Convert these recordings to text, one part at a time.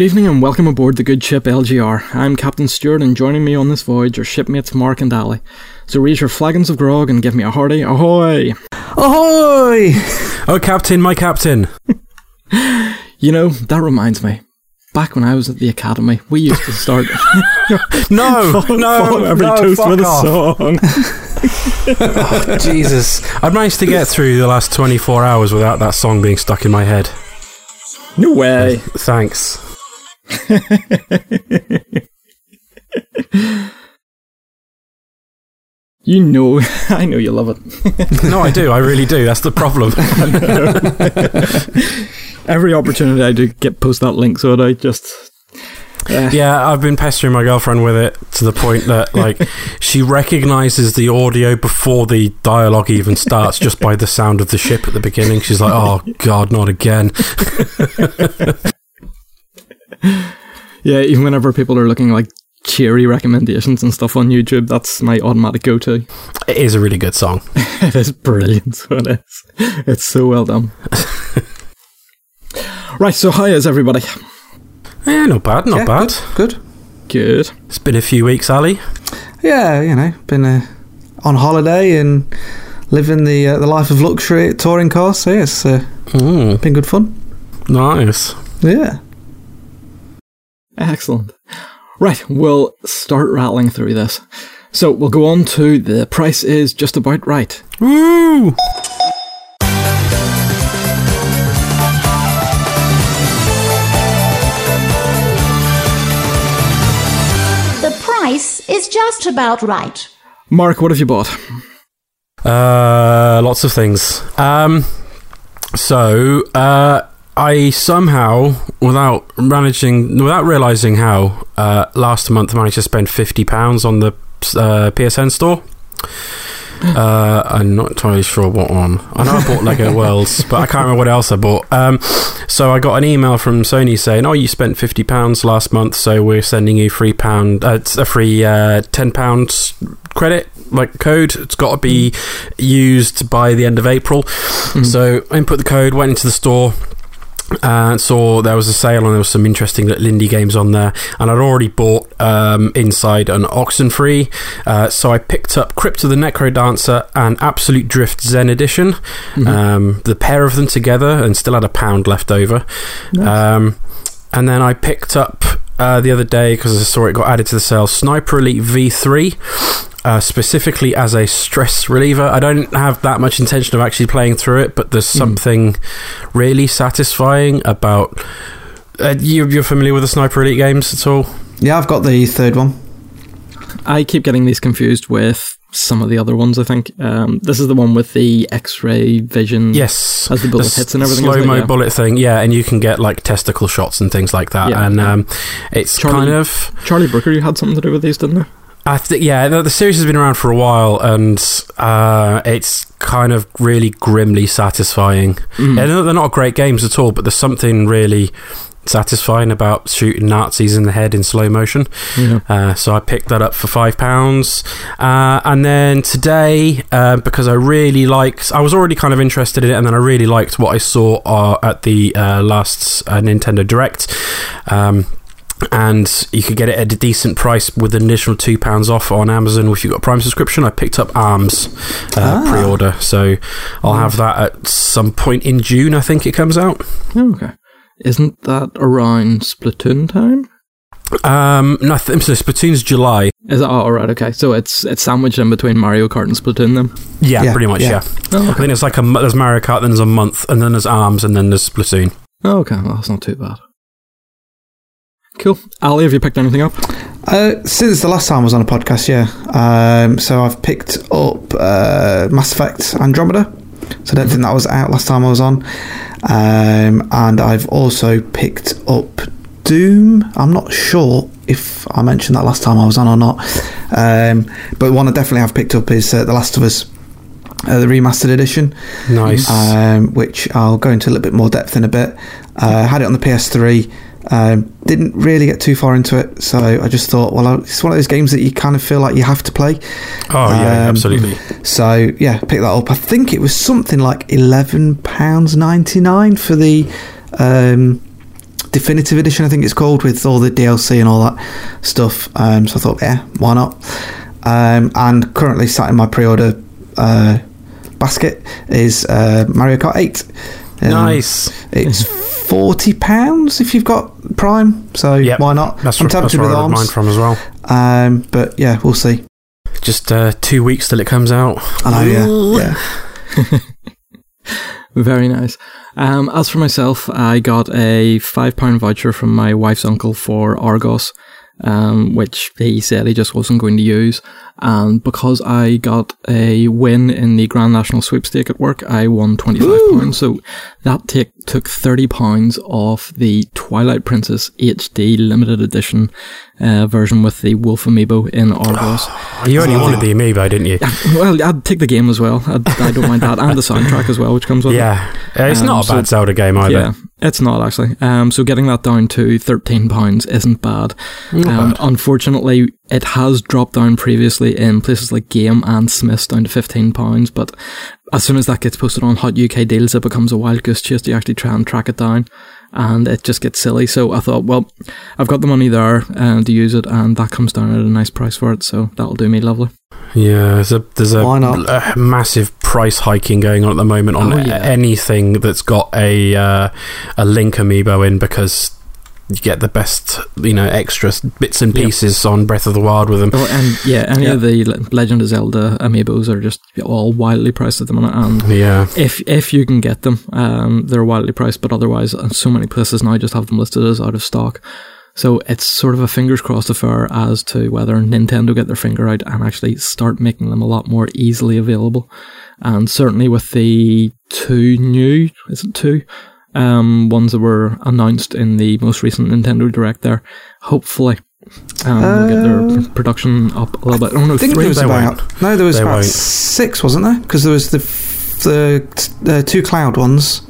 Good evening and welcome aboard the good ship LGR. I'm Captain Stewart and joining me on this voyage are shipmates Mark and Ali. So raise your flagons of grog and give me a hearty ahoy! Ahoy! Oh, Captain, my Captain. You know, that reminds me. Back when I was at the academy, we used to start No, no, follow every no, toast with a off. song. Oh, Jesus. I've managed to get through the last 24 hours without that song being stuck in my head. No way. Thanks. You know, I know you love it. No, I do. I really do. That's the problem. Every opportunity I do get post that link, so I just uh, yeah, I've been pestering my girlfriend with it to the point that, like, she recognizes the audio before the dialogue even starts just by the sound of the ship at the beginning. She's like, oh, God, not again. yeah. Even whenever people are looking like cheery recommendations and stuff on YouTube, that's my automatic go-to. It is a really good song. It is brilliant. So it is. It's so well done. right. So how is everybody? Yeah, not bad, not Yeah, bad. Good. Good. It's been a few weeks, Ali. Yeah, you know, been uh, on holiday and living the uh, the life of luxury touring cars. So yeah, it's uh, Mm, been good fun. nice. Yeah. Excellent. Right, we'll start rattling through this. So we'll go on to the price is just about right. Woo! The price is just about right. Mark, what have you bought? Uh, lots of things. Um, so uh, I somehow, without managing, without realizing how, uh, last month managed to spend fifty pounds on the uh, PSN store. Uh, I'm not entirely sure what one. I know I bought Lego Worlds, but I can't remember what else I bought. Um, so I got an email from Sony saying, "Oh, you spent fifty pounds last month, so we're sending you free pound, uh, a free uh, ten pounds credit." Like code, it's got to be used by the end of April. So I input the code, went into the store, and saw there was a sale and there was some interesting little indie games on there. And I'd already bought um, Inside and Oxenfree, uh, so I picked up Crypt of the NecroDancer and Absolute Drift Zen Edition, um, the pair of them together, and still had a pound left over. Um, and then I picked up uh, the other day because I saw it got added to the sale Sniper Elite V3. Uh, specifically as a stress reliever. I don't have that much intention of actually playing through it, but there's something really satisfying about. Uh, you, you're familiar with the Sniper Elite games at all? Yeah, I've got the third one. I keep getting these confused with some of the other ones, I think. Um, this is the one with the X ray vision. Yes. As the bullet hits and everything, Slow mo Yeah. bullet thing, yeah, and you can get like testicle shots and things like that. Yeah. and um, it's Charlie- kind of. Charlie Brooker, you had something to do with these, didn't you? I th- yeah, the, the series has been around for a while, and uh, it's kind of really grimly satisfying. Mm. Yeah, they're they're not great games at all, but there's something really satisfying about shooting Nazis in the head in slow motion. Yeah. Uh, so I picked that up for five pounds, uh, and then today, uh, because I really liked, I was already kind of interested in it, and then I really liked what I saw uh, at the uh, last uh, Nintendo Direct. Um, and you could get it at a decent price with an additional two pounds off on Amazon if you've got a Prime subscription. I picked up Arms uh, Ah. pre-order, so I'll have that at some point in June. I think it comes out. Okay. Isn't that around Splatoon time? Um, no, I think so. Splatoon's July. Is it? Oh, all right. Okay. So it's it's sandwiched in between Mario Kart and Splatoon then. Yeah, Yeah, pretty much. yeah. Yeah. Oh, I think it's like a there's Mario Kart, then there's a month, and then there's Arms, and then there's Splatoon. Oh, okay. Well, that's not too bad. Cool. Ali, have you picked anything up? Uh, since the last time I was on a podcast, yeah. Um, so I've picked up uh, Mass Effect Andromeda. So I don't think that was out last time I was on. Um, and I've also picked up Doom. I'm not sure if I mentioned that last time I was on or not. Um, but one I definitely have picked up is uh, The Last of Us, uh, the remastered edition Nice. um, which I'll go into a little bit more depth in a bit. Uh, had it on the PS3. Um, didn't really get too far into it, so I just thought, well, it's one of those games that you kind of feel like you have to play. oh yeah, um, absolutely. So yeah, pick that up. I think it was something like eleven pounds ninety nine for the um, Definitive Edition, I think it's called, with all the DLC and all that stuff. Um, so I thought, yeah, why not? Um, and currently sat in my pre-order uh, basket is uh, Mario Kart 8. Um, Nice. It's forty pounds if you've got Prime, so Yep. why not? That's, I'm where- that's tempted with I ordered mine from as well. um, but yeah, we'll see. Just uh, two weeks till it comes out. I know, yeah, yeah. Very nice. Um, as for myself, I got a five pound voucher from my wife's uncle for Argos, um, which he said he just wasn't going to use. And because I got a win in the Grand National Sweepstake at work, I won twenty five pounds. So that take, took thirty pounds off the Twilight Princess HD limited edition uh, version with the Wolf Amiibo in Argos. You only wanted the amiibo, didn't you? well, I'd take the game as well. I'd, I don't mind that, and the soundtrack as well, which comes with it. Yeah. It's Um, not a so- bad Zelda game either. Yeah, it's not actually. Um, so getting that down to thirteen pounds isn't bad. Not Um, bad. unfortunately, it has dropped down previously in places like Game and Smyths down to fifteen pounds. But as soon as that gets posted on Hot UK Deals, it becomes a wild goose chase to actually try and track it down, and it just gets silly. So I thought, well, I've got the money there uh, to use it, and that comes down at a nice price for it. So that'll do me lovely. Yeah, there's a there's a, a massive price hiking going on at the moment on Oh, yeah. anything that's got a uh, a link amiibo in because you get the best you know extra bits and Yep. pieces on Breath of the Wild with them. Oh, and yeah, any Yeah. of the Legend of Zelda amiibos are just all wildly priced at the minute, and Yeah, if if you can get them, um, they're wildly priced, but otherwise, uh, so many places now just have them listed as out of stock. So it's sort of a fingers crossed affair as to whether Nintendo get their finger out and actually start making them a lot more easily available. And certainly with the two new, is it two, um, ones that were announced in the most recent Nintendo Direct there, hopefully. Um, we'll get their production up a little bit. Oh no, I think three. there was they about no, there was They about won't. six, wasn't there? Because there was the f- the the two cloud ones,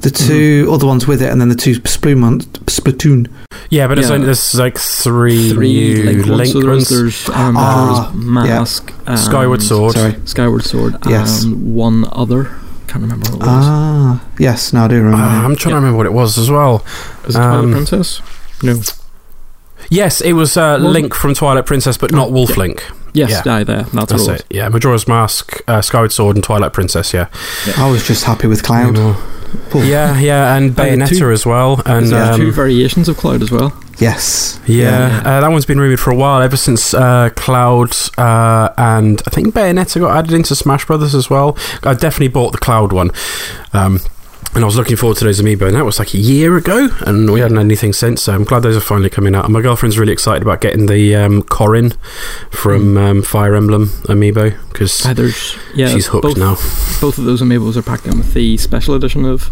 the 2 Mm-hmm. other ones with it, and then the two Splatoon ones, Splatoon. yeah, but it's Yeah. only, there's like three, three new link ones. link So there's, there's um, Ah, there's Mask, and Skyward Sword. Sorry. Skyward Sword, Yes. and one other. Can't remember what it was. Ah, yes. No, I do remember. Uh. I'm trying Yeah. to remember what it was as well. Is it Twilight um, Princess? No. Yes, it was uh, Link from Twilight Princess, but not Oh, Wolf yeah. Link. Yes, yeah. aye, there. That's, That's it Yeah, Majora's Mask, uh, Skyward Sword, and Twilight Princess. Yeah, I was just happy with Cloud. Yeah, yeah, and Bayonetta two- as well. And There's um, two variations of Cloud as well. Yes. Yeah, Uh, that one's been rumored for a while, ever since uh, Cloud uh, and I think Bayonetta got added into Smash Brothers as well. I definitely bought the Cloud one. Um, and I was looking forward to those amiibo, and that was like a year ago, and we hadn't had anything since. So I'm glad those are finally coming out. And my girlfriend's really excited about getting the um, Corrin from um, Fire Emblem amiibo because Aye, yeah. she's hooked both, now. Both of those amiibos are packed in with the special edition of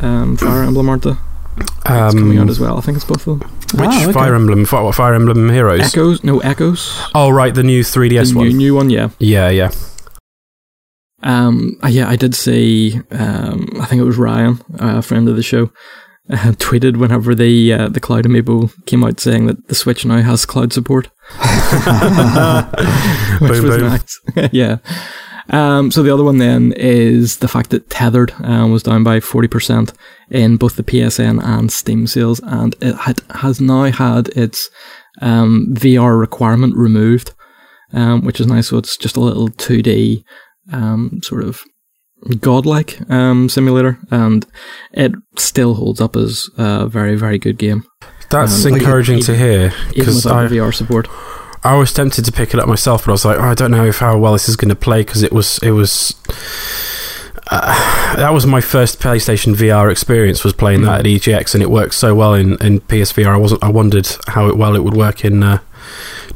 um, Fire Emblem, aren't they? It's coming out Um, as well. I think it's both of them. which Ah, okay. Fire Emblem? Fi- What Fire Emblem Heroes? Echoes? No, Echoes. Oh, right, the new 3DS the one. new, new one, yeah. yeah, yeah. Um, uh, yeah, I did see. Um, I think it was Ryan, a friend of the show, uh, tweeted whenever the uh, the Cloud Amiibo came out, saying that the Switch now has cloud support, which Boom, was boom. nice. yeah. Um, so the other one then is the fact that Tethered um, was down by forty percent in both the PSN and Steam sales, and it had, has now had its um, VR requirement removed, um, which is nice. So it's just a little two D um, sort of godlike um, simulator, and it still holds up as a very, very good game, That's encouraging to hear even because without I, VR support. I was tempted to pick it up myself, but I was like, oh, I don't know if how well this is going to play because it was it was. Uh, that was my first PlayStation VR experience. Was playing that at EGX, and it worked so well in, in PSVR. I wasn't. I wondered how it, well it would work in uh,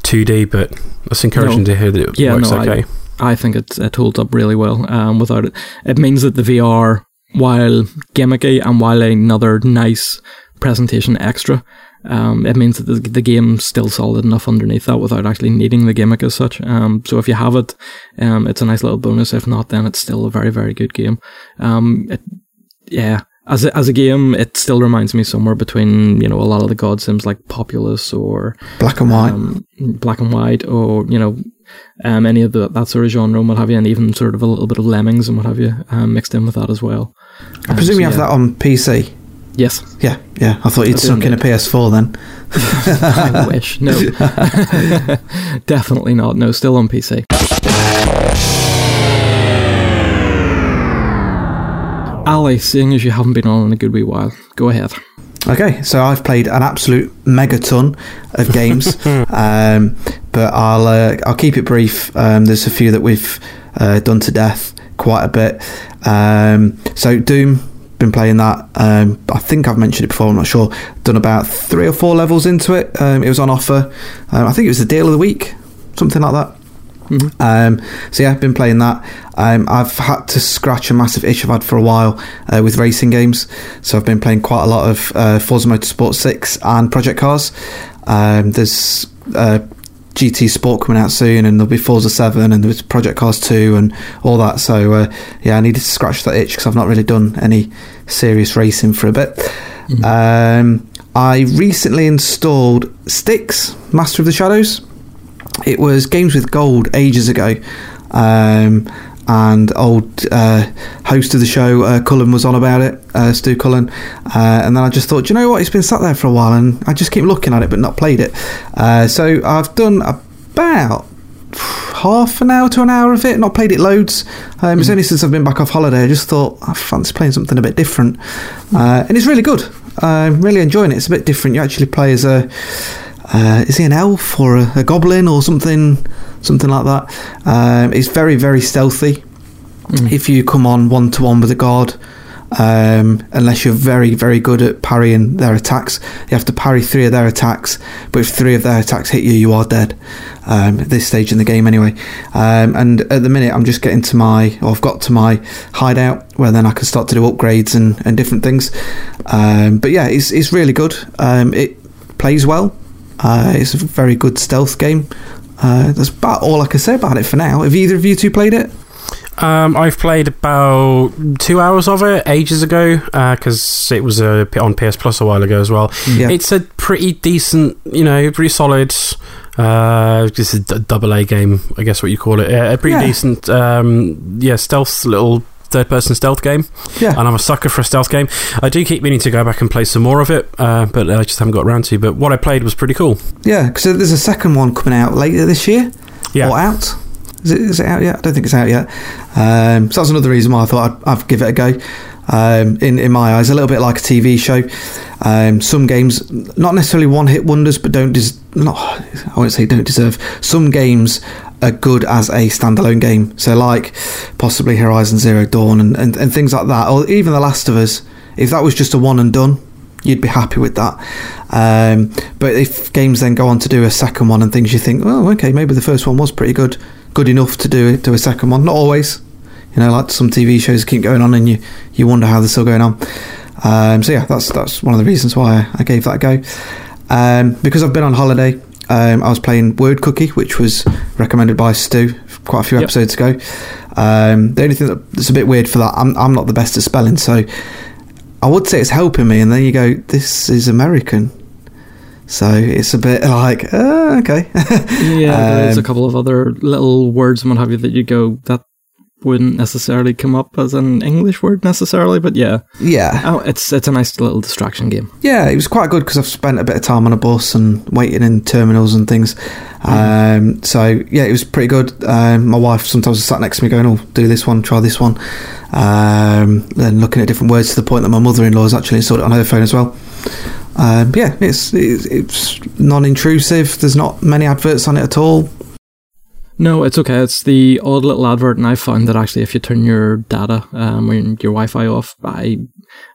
2D, but that's encouraging No. to hear that it Yeah, works no, I- okay. I think it, it holds up really well um, without it. It means that the VR, while gimmicky and while another nice presentation extra, um, it means that the, the game's still solid enough underneath that without actually needing the gimmick as such. Um, so if you have it, um, it's a nice little bonus. If not, then it's still a very, very good game. Um, it, yeah. As a, as a game, it still reminds me somewhere between, you know, a lot of the God Sims like Populous or Black and white. um, black and white, or you know, um, any of the, that sort of genre and what have you, and even sort of a little bit of Lemmings and what have you um, mixed in with that as well. I presume so you have yeah. that on PC. Yes, Yeah, yeah. I thought you'd I sunk in a. PS4 then. I wish. No, definitely not. No, still on PC. Ali, seeing as you haven't been on in a good wee while, go ahead. Okay, so I've played an absolute megaton of games, um, but I'll uh, I'll keep it brief. Um, there's a few that we've uh, done to death quite a bit. Um, so Doom, been playing that. Um, I think I've mentioned it before. I'm not sure. Done about three or four levels into it. Um, it was on offer. Um, I think it was the deal of the week, something like that. Um, so yeah, I've been playing that. Um, I've had to scratch a massive itch I've had for a while uh, with racing games. So I've been playing quite a lot of uh, Forza Motorsport 6 and Project Cars. Um, there's uh, GT Sport coming out soon, and there'll be Forza 7 and there's Project Cars 2 and all that. So uh, yeah, I needed to scratch that itch because I've not really done any serious racing for a bit. Um, I recently installed Styx, Master of the Shadows it was Games with Gold ages ago. Um, and old uh, host of the show, uh, Cullen, was on about it, uh, Stu Cullen. Uh, and then I just thought, "Do you know what? It's been sat there for a while, and I just keep looking at it but not played it. Uh, so I've done about half an hour to an hour of it, not played it loads. Um, It's only since I've been back off holiday. I just thought I fancy playing something a bit different, uh, and it's really good. I'm really enjoying it. It's a bit different. You actually play as a uh, is he an elf or a, a goblin or something something like that. Um, it's very very stealthy. If you come on one to one with a guard um, unless you're very very good at parrying their attacks you have to parry three of their attacks but if three of their attacks hit you you are dead um, at this stage in the game anyway. Um, and at the minute I'm just getting to my or I've got to my hideout where then I can start to do upgrades and, and different things. Um, but yeah it's, it's really good. Um, it plays well. Uh, it's a very good stealth game. Uh, that's about all I can say about it for now. Have either of you two played it? Um, I've played about two hours of it ages ago because it was uh, on PS Plus a while ago as well. Yeah. It's a pretty decent, you know, pretty solid. Uh, this is a double A game, I guess what you call it. Uh, a pretty Yeah. decent, um, yeah, stealth little third-person stealth game. Yeah. and I'm a sucker for a stealth game. I do keep meaning to go back and play some more of it, uh, but I just haven't got around to. But what I played was pretty cool. Yeah, because there's a second one coming out later this year. Yeah. Or out. Is it, is it out yet? I don't think it's out yet. Um, so that's another reason why I thought I'd, I'd give it a go. Um, in, in my eyes, a little bit like a TV show. Um, some games, not necessarily one hit wonders, but don't des- not, I won't say don't deserve. Some games good as a standalone game. So, like possibly Horizon Zero Dawn and, and, and things like that, or even The Last of Us. If that was just a one and done, you'd be happy with that. Um, but if games then go on to do a second one and things, you think, oh, okay, maybe the first one was pretty good, good enough to do do a second one. Not always, you know, like some TV shows keep going on and you you wonder how they're still going on. Um, so yeah, that's that's one of the reasons why I gave that a go. Um, because I've been on holiday, um, I was playing Word Cookie, which was recommended by Stu quite a few Yep. episodes ago. Um, the only thing that's a bit weird for that, I'm, I'm not the best at spelling, so I would say it's helping me, and then you go, this is American. So it's a bit like, uh, okay. Yeah, there's a Um, couple of other little words and what have you that you go that wouldn't necessarily come up as an English word necessarily, but yeah, yeah. oh, it's it's a nice little distraction game. Yeah, it was quite good because I've spent a bit of time on a bus and waiting in terminals and things. Um, so yeah, it was pretty good. Um, my wife sometimes sat next to me going, "Oh, do this one, try this one," um, then looking at different words to the point that my mother-in-law has actually installed it on her phone as well. Um, yeah, it's, it's it's non-intrusive. There's not many adverts on it at all. No, it's okay. It's the odd little advert, and I found that actually, if you turn your data um, or your Wi-Fi off, I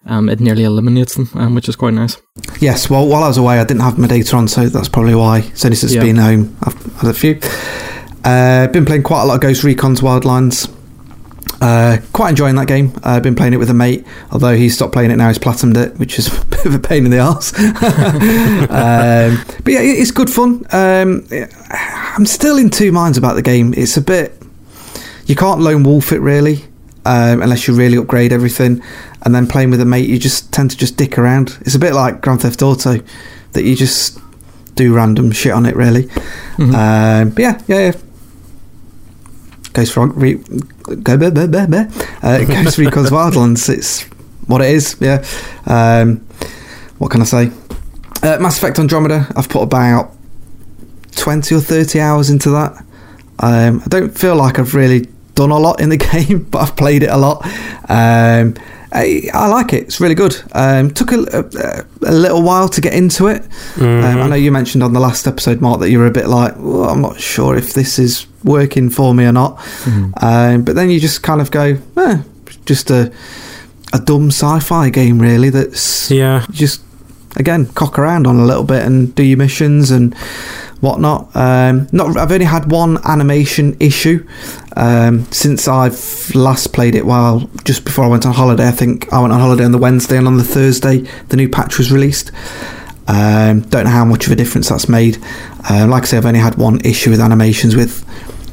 um, it nearly eliminates them, um, which is quite nice. Yes, well, while I was away, I didn't have my data on, so that's probably why. Since it's Yeah. been home, I've had a few. Uh, been playing quite a lot of Ghost Recon's Wildlands. Uh, quite enjoying that game. I've been playing it with a mate, although he's stopped playing it now. He's platinumed it, which is a bit of a pain in the arse. um, but yeah, it's good fun. Um, I'm still in two minds about the game. It's a bit. You can't lone wolf it really, um, unless you really upgrade everything. And then playing with a mate, you just tend to just dick around. It's a bit like Grand Theft Auto, that you just do random shit on it really. Um, but yeah, yeah, yeah. Ghost Frog, re, go, blah, blah, blah, blah. Uh, Ghost Recon's Wildlands. It's what it is. Yeah. Um, what can I say? Uh, Mass Effect Andromeda. I've put about twenty or thirty hours into that. Um, I don't feel like I've really done a lot in the game, but I've played it a lot. Um, I, I like it. It's really good. Um, took a, a, a little while to get into it. Um, I know you mentioned on the last episode, Mark, that you were a bit like, well, I'm not sure if this is working for me or not. Um, but then you just kind of go, eh, just a a dumb sci-fi game, really. That's Yeah. just again cock around on a little bit and do your missions and whatnot. Um, not, I've only had one animation issue um, since I've last played it. While just before I went on holiday, I think I went on holiday on the Wednesday and on the Thursday the new patch was released. Um, don't know how much of a difference that's made. Um, like I say, I've only had one issue with animations with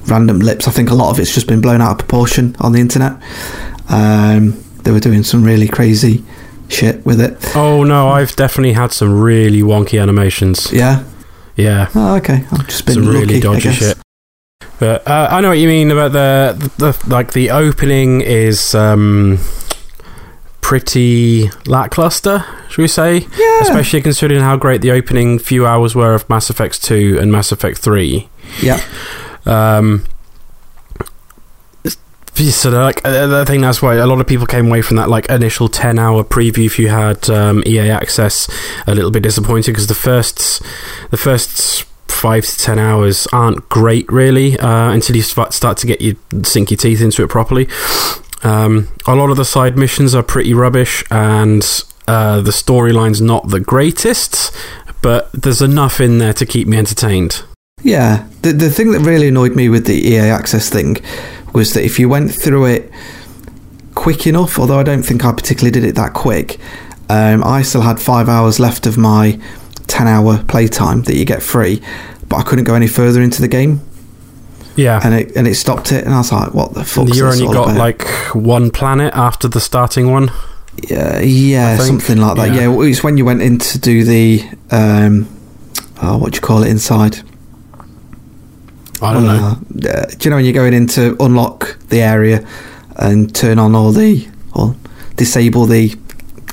random lips. I think a lot of it's just been blown out of proportion on the internet. Um, they were doing some really crazy shit with it. Oh no, I've definitely had some really wonky animations. Yeah. Yeah. Oh, okay. I've just been some really lucky, dodgy shit. But uh, I know what you mean about the, the like the opening is um, pretty lackluster, should we say? Yeah. Especially considering how great the opening few hours were of Mass Effect Two and Mass Effect Three. Yeah. Um, so like I think that's why a lot of people came away from that like initial 10 hour preview if you had um, EA access a little bit disappointed because the first the first 5 to 10 hours aren't great really uh, until you start start to get your sink your teeth into it properly. Um, a lot of the side missions are pretty rubbish and uh, the storyline's not the greatest but there's enough in there to keep me entertained. Yeah. The, the thing that really annoyed me with the EA Access thing was that if you went through it quick enough, although I don't think I particularly did it that quick, um, I still had five hours left of my 10 hour playtime that you get free, but I couldn't go any further into the game. yeah And it and it stopped it, and I was like, "What the fuck?" you only got like one planet after the starting one. Yeah, yeah, something like that. yeah. Yeah. it's when you went in to do the um, oh, what do you call it inside? I don't know. Uh, uh, do you know when you're going in to unlock the area and turn on all the or disable the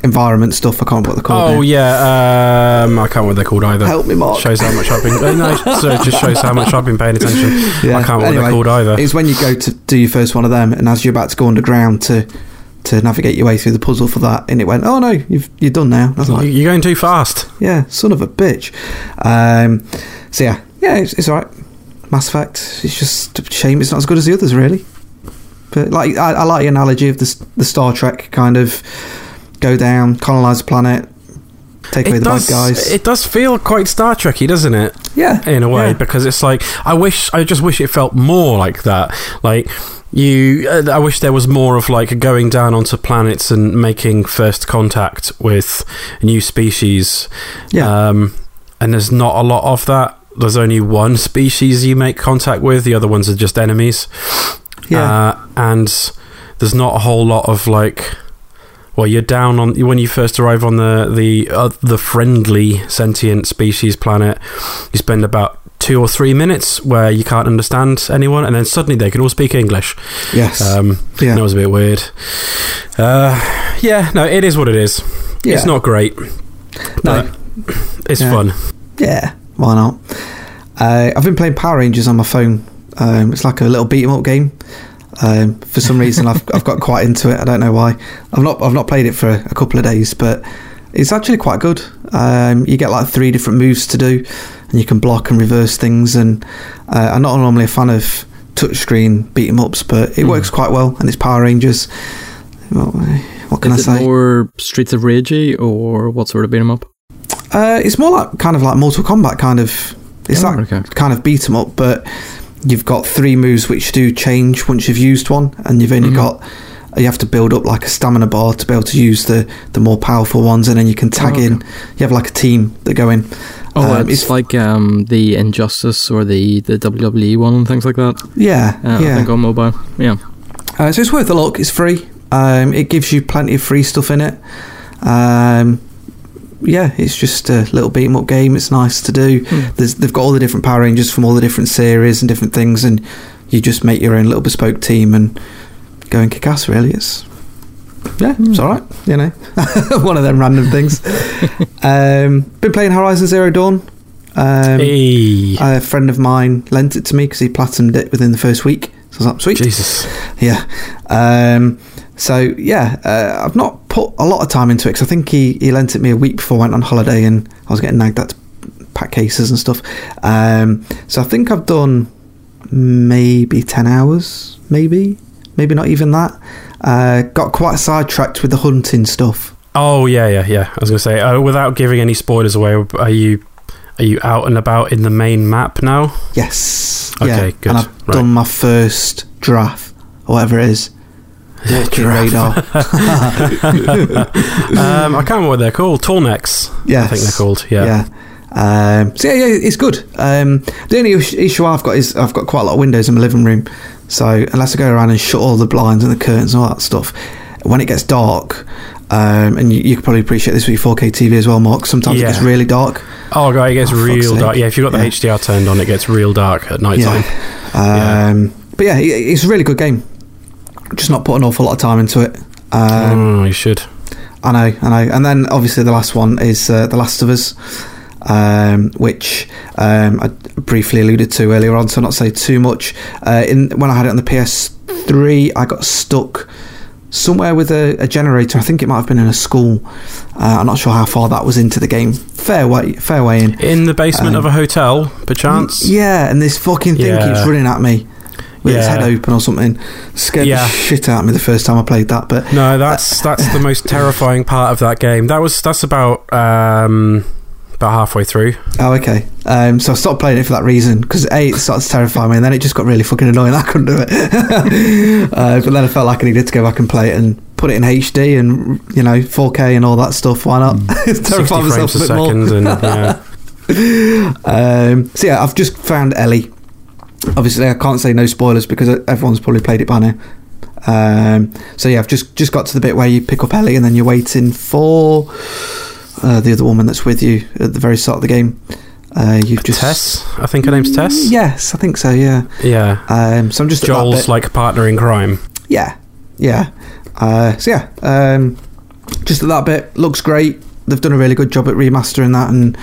environment stuff? I can't what they're called. Oh yeah, um, I can't remember what they're called either. Help me, Mark. Shows how much I've been. uh, no, so it just shows how much I've been paying attention. Yeah, I can't remember what anyway, they're called either. It's when you go to do your first one of them, and as you're about to go underground to to navigate your way through the puzzle for that, and it went, "Oh no, you've you're done now." Was like, You're going too fast. Yeah, son of a bitch. Um, so yeah, yeah, it's, it's alright. Mass Effect. It's just a shame it's not as good as the others, really. But like, I, I like the analogy of the the Star Trek kind of go down, colonize the planet, take away It the does. bad guys. It does feel quite Star Trekky, doesn't it? yeah, in a way yeah. because it's like I wish I just wish it felt more like that like you uh, I wish there was more of like going down onto planets and making first contact with new species Yeah. um, and there's not a lot of that there's only one species you make contact with the other ones are just enemies Yeah. uh, and there's not a whole lot of like well, you're down on when you first arrive on the the uh, the friendly sentient species planet. You spend about two or three minutes where you can't understand anyone, and then suddenly they can all speak English. yes. Um, yeah. That was a bit weird. Uh, yeah, no, it is what it is. yeah. It's not great. No. but It's Yeah. fun. Yeah. Why not? Uh, I've been playing Power Rangers on my phone. Um, it's like a little beat 'em up game. Um, for some reason, I've I've got quite into it. I don't know why. I've not I've not played it for a couple of days, but it's actually quite good. Um, you get like three different moves to do, and you can block and reverse things. And uh, I'm not normally a fan of touchscreen beat 'em ups, but it Hmm. works quite well. And it's Power Rangers. What, what can Is I say? more Streets of Ragey or what sort of beat 'em up? Uh, it's more like kind of like Mortal Kombat kind of. It's Oh, like okay. kind of beat 'em up, but you've got three moves which do change once you've used one, and you've only Mhm. got. You have to build up like a stamina bar to be able to use the the more powerful ones, and then you can tag Oh, okay. in. You have like a team that go in. Oh, Um, it's, it's- like um, the Injustice or the, the WWE one and things like that. Yeah, Uh, I yeah. think on mobile. Yeah. Uh, so it's worth a look. It's free. Um, it gives you plenty of free stuff in it. Um, yeah, it's just a little beat 'em up game. It's nice to do. Hmm. There's, they've got all the different Power Rangers from all the different series and different things, and you just make your own little bespoke team and go and kick ass. Really, it's Yeah, it's all right. You know, one of them random things. um, been playing Horizon Zero Dawn. Um, hey. A friend of mine lent it to me because he platinumed it within the first week. So I was like, sweet. Jesus. Yeah. Um, so yeah, uh, I've not put a lot of time into it because I think he, he lent it me a week before I went on holiday and I was getting nagged at to pack cases and stuff. Um, so I think I've done maybe 10 hours, maybe, maybe not even that. Uh, got quite sidetracked with the hunting stuff. Oh yeah, yeah, yeah. I was gonna say, uh, without giving any spoilers away, are you are you out and about in the main map now? Yes. Okay, yeah. good. And I've Right. done my first draft, or whatever it is. Walking radar. um, I can't remember what they're called. Tall necks. Yes. I think they're called. Yeah. Yeah. Um, so yeah, yeah, it's good. Um, the only issue I've got is I've got quite a lot of windows in my living room. So unless I go around and shut all the blinds and the curtains and all that stuff, when it gets dark, um, and you, you can probably appreciate this with your 4K TV as well, Mark. Sometimes Yeah. it gets really dark. Oh god, it gets Oh, real sake. dark. Yeah, if you've got the Yeah. HDR turned on, it gets real dark at night time. Yeah. Um, But yeah, it, it's a really good game. Just not put an awful lot of time into it. Um, oh, you should. I know, I know. And then obviously the last one is uh, The Last of Us, um, which um, I briefly alluded to earlier on, so not say too much. Uh, in when I had it on the PS3, I got stuck somewhere with a, a generator. I think it might have been in a school. Uh, I'm not sure how far that was into the game. Fair way, fair way in. In the basement Um, of a hotel, perchance. Yeah, and this fucking thing Yeah. keeps running at me with its Yeah. head open or something. Scared Yeah. the shit out of me the first time I played that. But No, that's that's the most terrifying part of that game. That was that's about um, about halfway through. Oh, okay. Um, so I stopped playing it for that reason because a it started to terrify me, and then it just got really fucking annoying. I couldn't do it. uh, but then I felt like I needed to go back and play it and put it in HD and you know 4K and all that stuff. Why not? terrify 60 myself a a bit more. second, and yeah. Um, so yeah, I've just found Ellie. Obviously, I can't say no spoilers because everyone's probably played it by now. Um, so yeah, I've just just got to the bit where you pick up Ellie and then you're waiting for uh, the other woman that's with you at the very start of the game. Uh, you've just Tess, I think her name's Tess. Yes, I think so. Yeah. Yeah. Um, so I'm just Joel's like partner in crime. Yeah, yeah. Uh, so yeah, um, just at that bit looks great. They've done a really good job at remastering that, and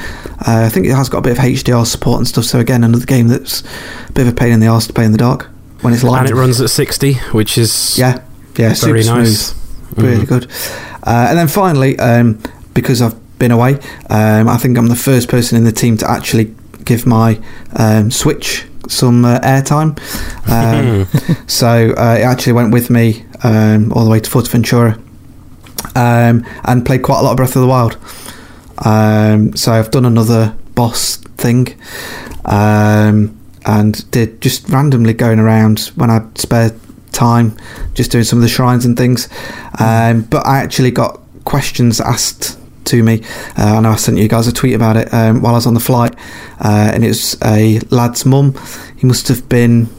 uh, I think it has got a bit of HDR support and stuff. So again, another game that's a bit of a pain in the arse to play in the dark when it's live. And it runs at 60, which is yeah, yeah, super very smooth, nice. really Mhm. good. Uh, and then finally, um, because I've been away, um, I think I'm the first person in the team to actually give my um, Switch some uh, airtime. Um, so uh, it actually went with me um, all the way to Fuerteventura um, and played quite a lot of Breath of the Wild. Um, so I've done another boss thing um, and did just randomly going around when I spare time, just doing some of the shrines and things. Um, but I actually got questions asked to me. Uh, I know I sent you guys a tweet about it um, while I was on the flight, uh, and it was a lad's mum. He must have been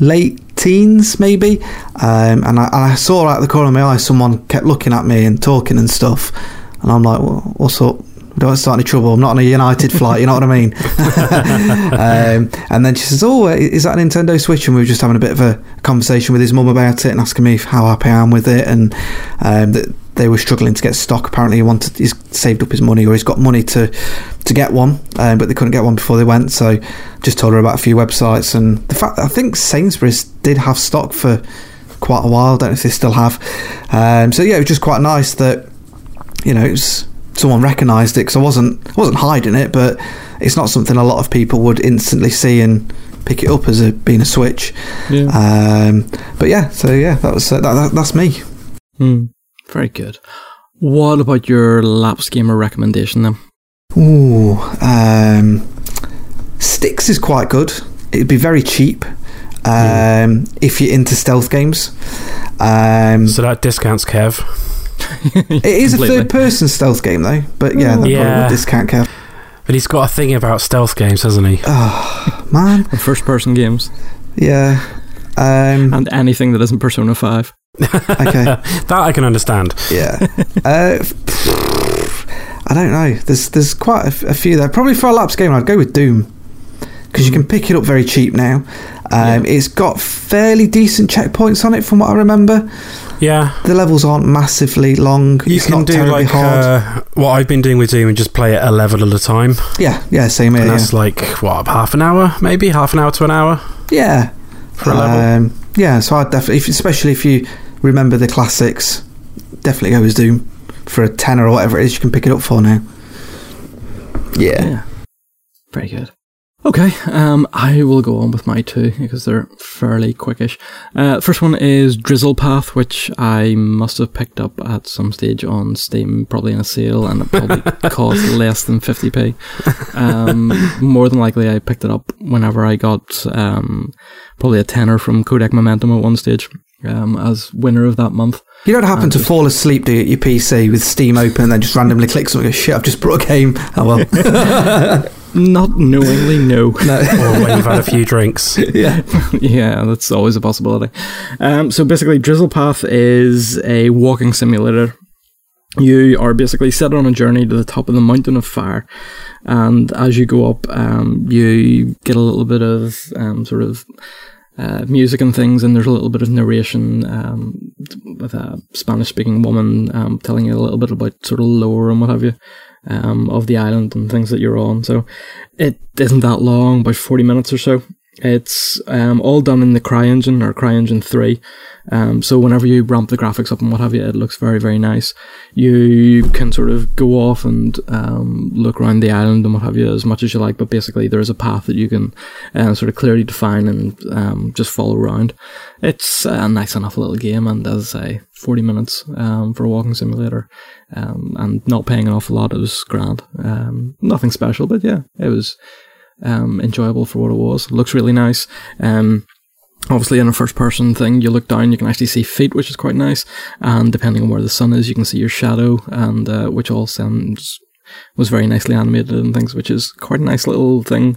late teens, maybe. Um, and, I, and I saw out the corner of my eye someone kept looking at me and talking and stuff. And I'm like, well, what's up? Don't start any trouble. I'm not on a United flight. You know what I mean? um, and then she says, "Oh, is that a Nintendo Switch?" And we were just having a bit of a conversation with his mum about it and asking me how happy I am with it, and um, that they were struggling to get stock. Apparently, he wanted he's saved up his money or he's got money to to get one, um, but they couldn't get one before they went. So, just told her about a few websites and the fact I think Sainsbury's did have stock for quite a while. Don't know if they still have. Um, so yeah, it was just quite nice that you know was someone recognised it because I wasn't I wasn't hiding it, but it's not something a lot of people would instantly see and pick it up as a being a switch. Yeah. Um, but yeah, so yeah, that was uh, that, that, that's me. Hmm. Very good. What about your lapse gamer recommendation then? Ooh, um, Styx is quite good. It'd be very cheap um, if you're into stealth games. Um, So that discounts Kev. it is a third-person stealth game though, but yeah, that probably Yeah. would discount Kev. But he's got a thing about stealth games, hasn't he? Oh man, First person games yeah. Um, and anything that isn't Persona 5. okay. that I can understand. Yeah. uh, I don't know. There's there's quite a, f- a few there. Probably for a lapse game, I'd go with Doom because you can pick it up very cheap now. Um, It's got fairly decent checkpoints on it, from what I remember. Yeah. The levels aren't massively long. You it's can do like hard. uh, what I've been doing with Doom and just play it a level at a time. yeah, yeah, same here. And Yeah. that's like, what, half an hour? Maybe? Half an hour to an hour? yeah. For a level? Um, yeah, so I definitely, especially if you remember the classics, definitely go as Doom for a tenner or whatever it is you can pick it up for now. Yeah. Yeah. Very good. Okay, um, I will go on with my two because they're fairly quickish. Uh, first one is Drizzlepath, which I must have picked up at some stage on Steam, probably in a sale, and it probably cost less than 50p. Um, more than likely, I picked it up whenever I got um, probably a tenner from Kodak Momentum at one stage um, as winner of that month. You don't happen to fall asleep, do you, at your PC with Steam open and then just randomly click something shit, I've just brought a game. Oh well. Not knowingly, no. no. Or when you've had a few drinks. yeah. yeah, that's always a possibility. Um, so basically, Drizzlepath is a walking simulator. You are basically set on a journey to the top of the mountain of fire, and as you go up, um, you get a little bit of um, sort of uh, music and things, and there's a little bit of narration um, with a Spanish-speaking woman um, telling you a little bit about sort of lore and what have you um, of the island and things that you're on. So it isn't that long, about 40 minutes or so. It's um, all done in the CryEngine or CryEngine 3. Um, so whenever you ramp the graphics up and what have you, it looks very, very nice. You can sort of go off and um, look around the island and what have you as much as you like, but basically there is a path that you can uh, sort of clearly define and um, just follow around. It's a nice enough little game, and as I say, 40 minutes um, for a walking simulator and not paying an awful lot. It was grand. Nothing special, but yeah, it was um, enjoyable for what it was. It looks really nice. Um, obviously, in a first person thing, you look down, you can actually see feet, which is quite nice. And depending on where the sun is, you can see your shadow, and uh, which all sounds was very nicely animated and things, which is quite a nice little thing.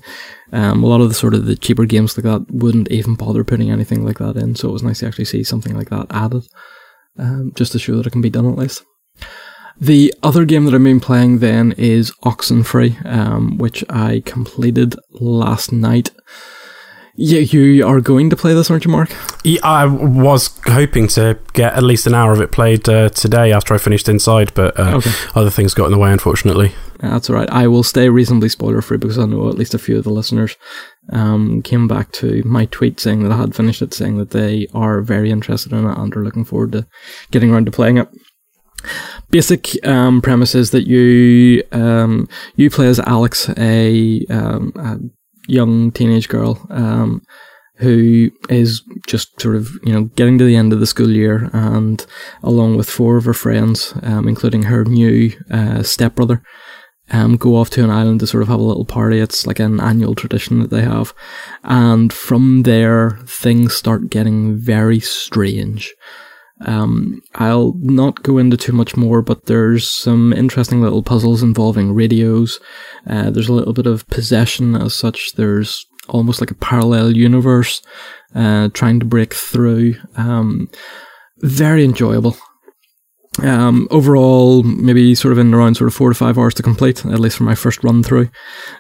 Um, a lot of the sort of the cheaper games like that wouldn't even bother putting anything like that in, so it was nice to actually see something like that added, um, just to show that it can be done at least. The other game that I've been playing then is Oxenfree, um, which I completed last night. Yeah, you are going to play this, aren't you, Mark? Yeah, I was hoping to get at least an hour of it played uh, today after I finished Inside, but uh, Okay. other things got in the way, unfortunately. That's all right. I will stay reasonably spoiler free because I know at least a few of the listeners um, came back to my tweet saying that I had finished it, saying that they are very interested in it and are looking forward to getting around to playing it. Basic um, premise is that you um, you play as Alex, a, um, a young teenage girl um, who is just sort of you know getting to the end of the school year, and along with four of her friends, um, including her new uh, stepbrother, um, go off to an island to sort of have a little party. It's like an annual tradition that they have. And from there, things start getting very strange. Um, I'll not go into too much more, but there's some interesting little puzzles involving radios. Uh, there's a little bit of possession as such. There's almost like a parallel universe, uh, trying to break through. Um, very enjoyable. Um, overall, maybe sort of in around sort of four to five hours to complete, at least for my first run through.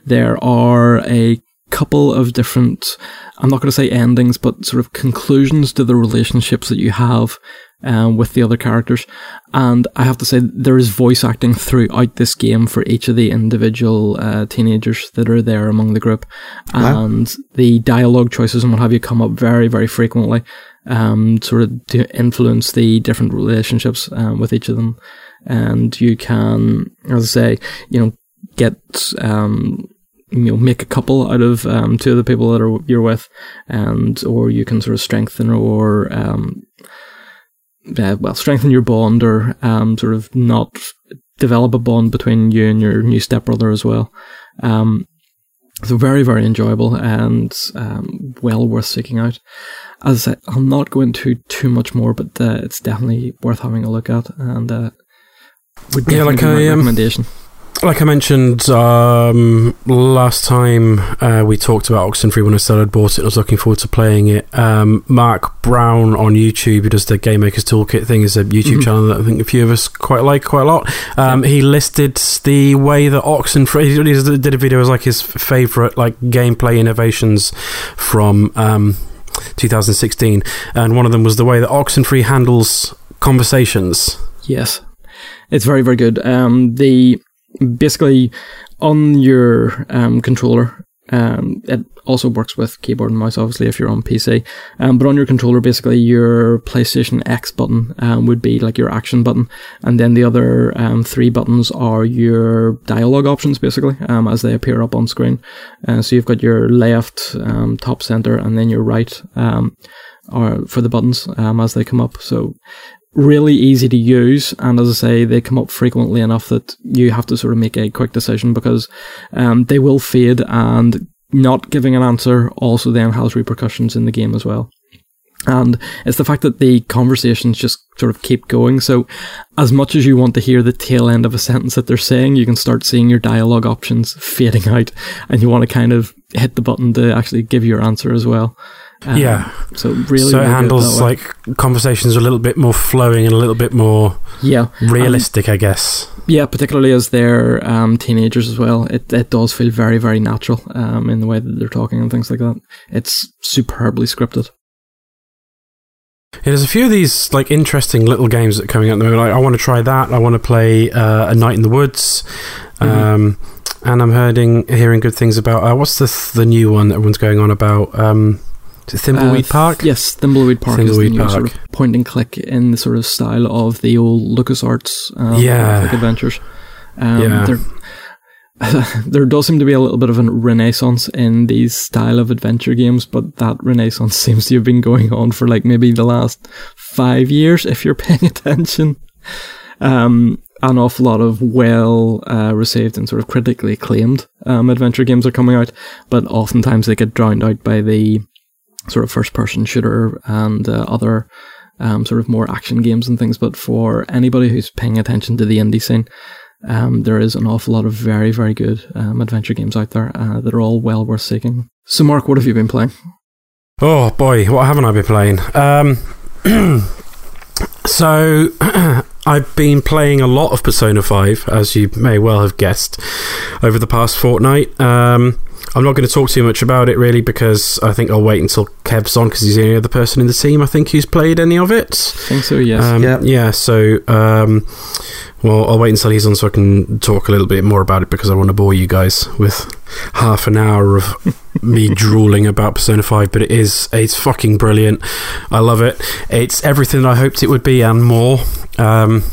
There are a couple of different, I'm not going to say endings, but sort of conclusions to the relationships that you have um, with the other characters. And I have to say, there is voice acting throughout this game for each of the individual uh, teenagers that are there among the group. Wow. And the dialogue choices and what have you come up very, very frequently um, sort of to influence the different relationships um, with each of them. And you can, as I say, you know, get um, you know make a couple out of um, two of the people that are you're with, and or you can sort of strengthen or um, uh, well strengthen your bond or um, sort of not develop a bond between you and your new stepbrother as well. Um, so very very enjoyable and um, well worth seeking out. As I said, I'll not go into too much more, but uh, it's definitely worth having a look at and uh, would Yeah, like be my I, um, recommendation. Like I mentioned um, last time uh, we talked about Oxenfree when I started bought it, I was looking forward to playing it. Um, Mark Brown on YouTube, who does the Game Maker's Toolkit thing, is a YouTube Mhm. channel that I think a few of us quite like quite a lot. Um, He listed the way that Oxenfree he did a video as like his favorite like gameplay innovations from um, 2016, and one of them was the way that Oxenfree handles conversations. Yes, it's very very good. Um, the basically on your um, controller, um, it also works with keyboard and mouse. Obviously, if you're on PC, um, but on your controller, basically your PlayStation X button um, would be like your action button, and then the other um, three buttons are your dialogue options, basically, um, as they appear up on screen. Uh, so you've got your left, top center, and then your right. Or for the buttons um, as they come up. So really easy to use, and as I say, they come up frequently enough that you have to sort of make a quick decision because um, they will fade, and not giving an answer also then has repercussions in the game as well. And it's the fact that the conversations just sort of keep going. So, as much as you want to hear the tail end of a sentence that they're saying, you can start seeing your dialogue options fading out, and you want to kind of hit the button to actually give your answer as well. Um, Yeah. So really, so really it good handles way. like conversations a little bit more flowing and a little bit more yeah, realistic, I guess. Yeah, particularly as they're um, teenagers as well. It it does feel very very natural um, in the way that they're talking and things like that. It's superbly scripted. Yeah, there's a few of these like interesting little games that are coming out. There, like I want to try that. I want to play uh, a Night in the Woods, um, and I'm hearing hearing good things about uh, what's the th- the new one that everyone's going on about. Um, Thimbleweed Uh, Park. Yes, Thimbleweed Park is the Thimbleweed new sort Park. of point and click in the sort of style of the old LucasArts um, Yeah. adventures. Um, Yeah. There, there does seem to be a little bit of a renaissance in these style of adventure games, but that renaissance seems to have been going on for like maybe the last five years, if you're paying attention. Um, an awful lot of well uh, received and sort of critically acclaimed um, adventure games are coming out, but oftentimes they get drowned out by the sort of first person shooter and uh, other um, sort of more action games and things. But for anybody who's paying attention to the indie scene, um, there is an awful lot of very, very good um, adventure games out there uh, that are all well worth seeking. So, Mark, what have you been playing? Oh boy, what haven't I been playing? Um, so I've been playing a lot of Persona 5, as you may well have guessed, over the past fortnight. Um, I'm not going to talk too much about it really because I think I'll wait until Kev's on because he's the only other person in the team I think who's played any of it. I think so, yes. Um, Yeah. yeah. So, um, well, I'll wait until he's on so I can talk a little bit more about it because I want to bore you guys with half an hour of me drooling about Persona 5. But it is, it's fucking brilliant. I love it. It's everything I hoped it would be and more. Um,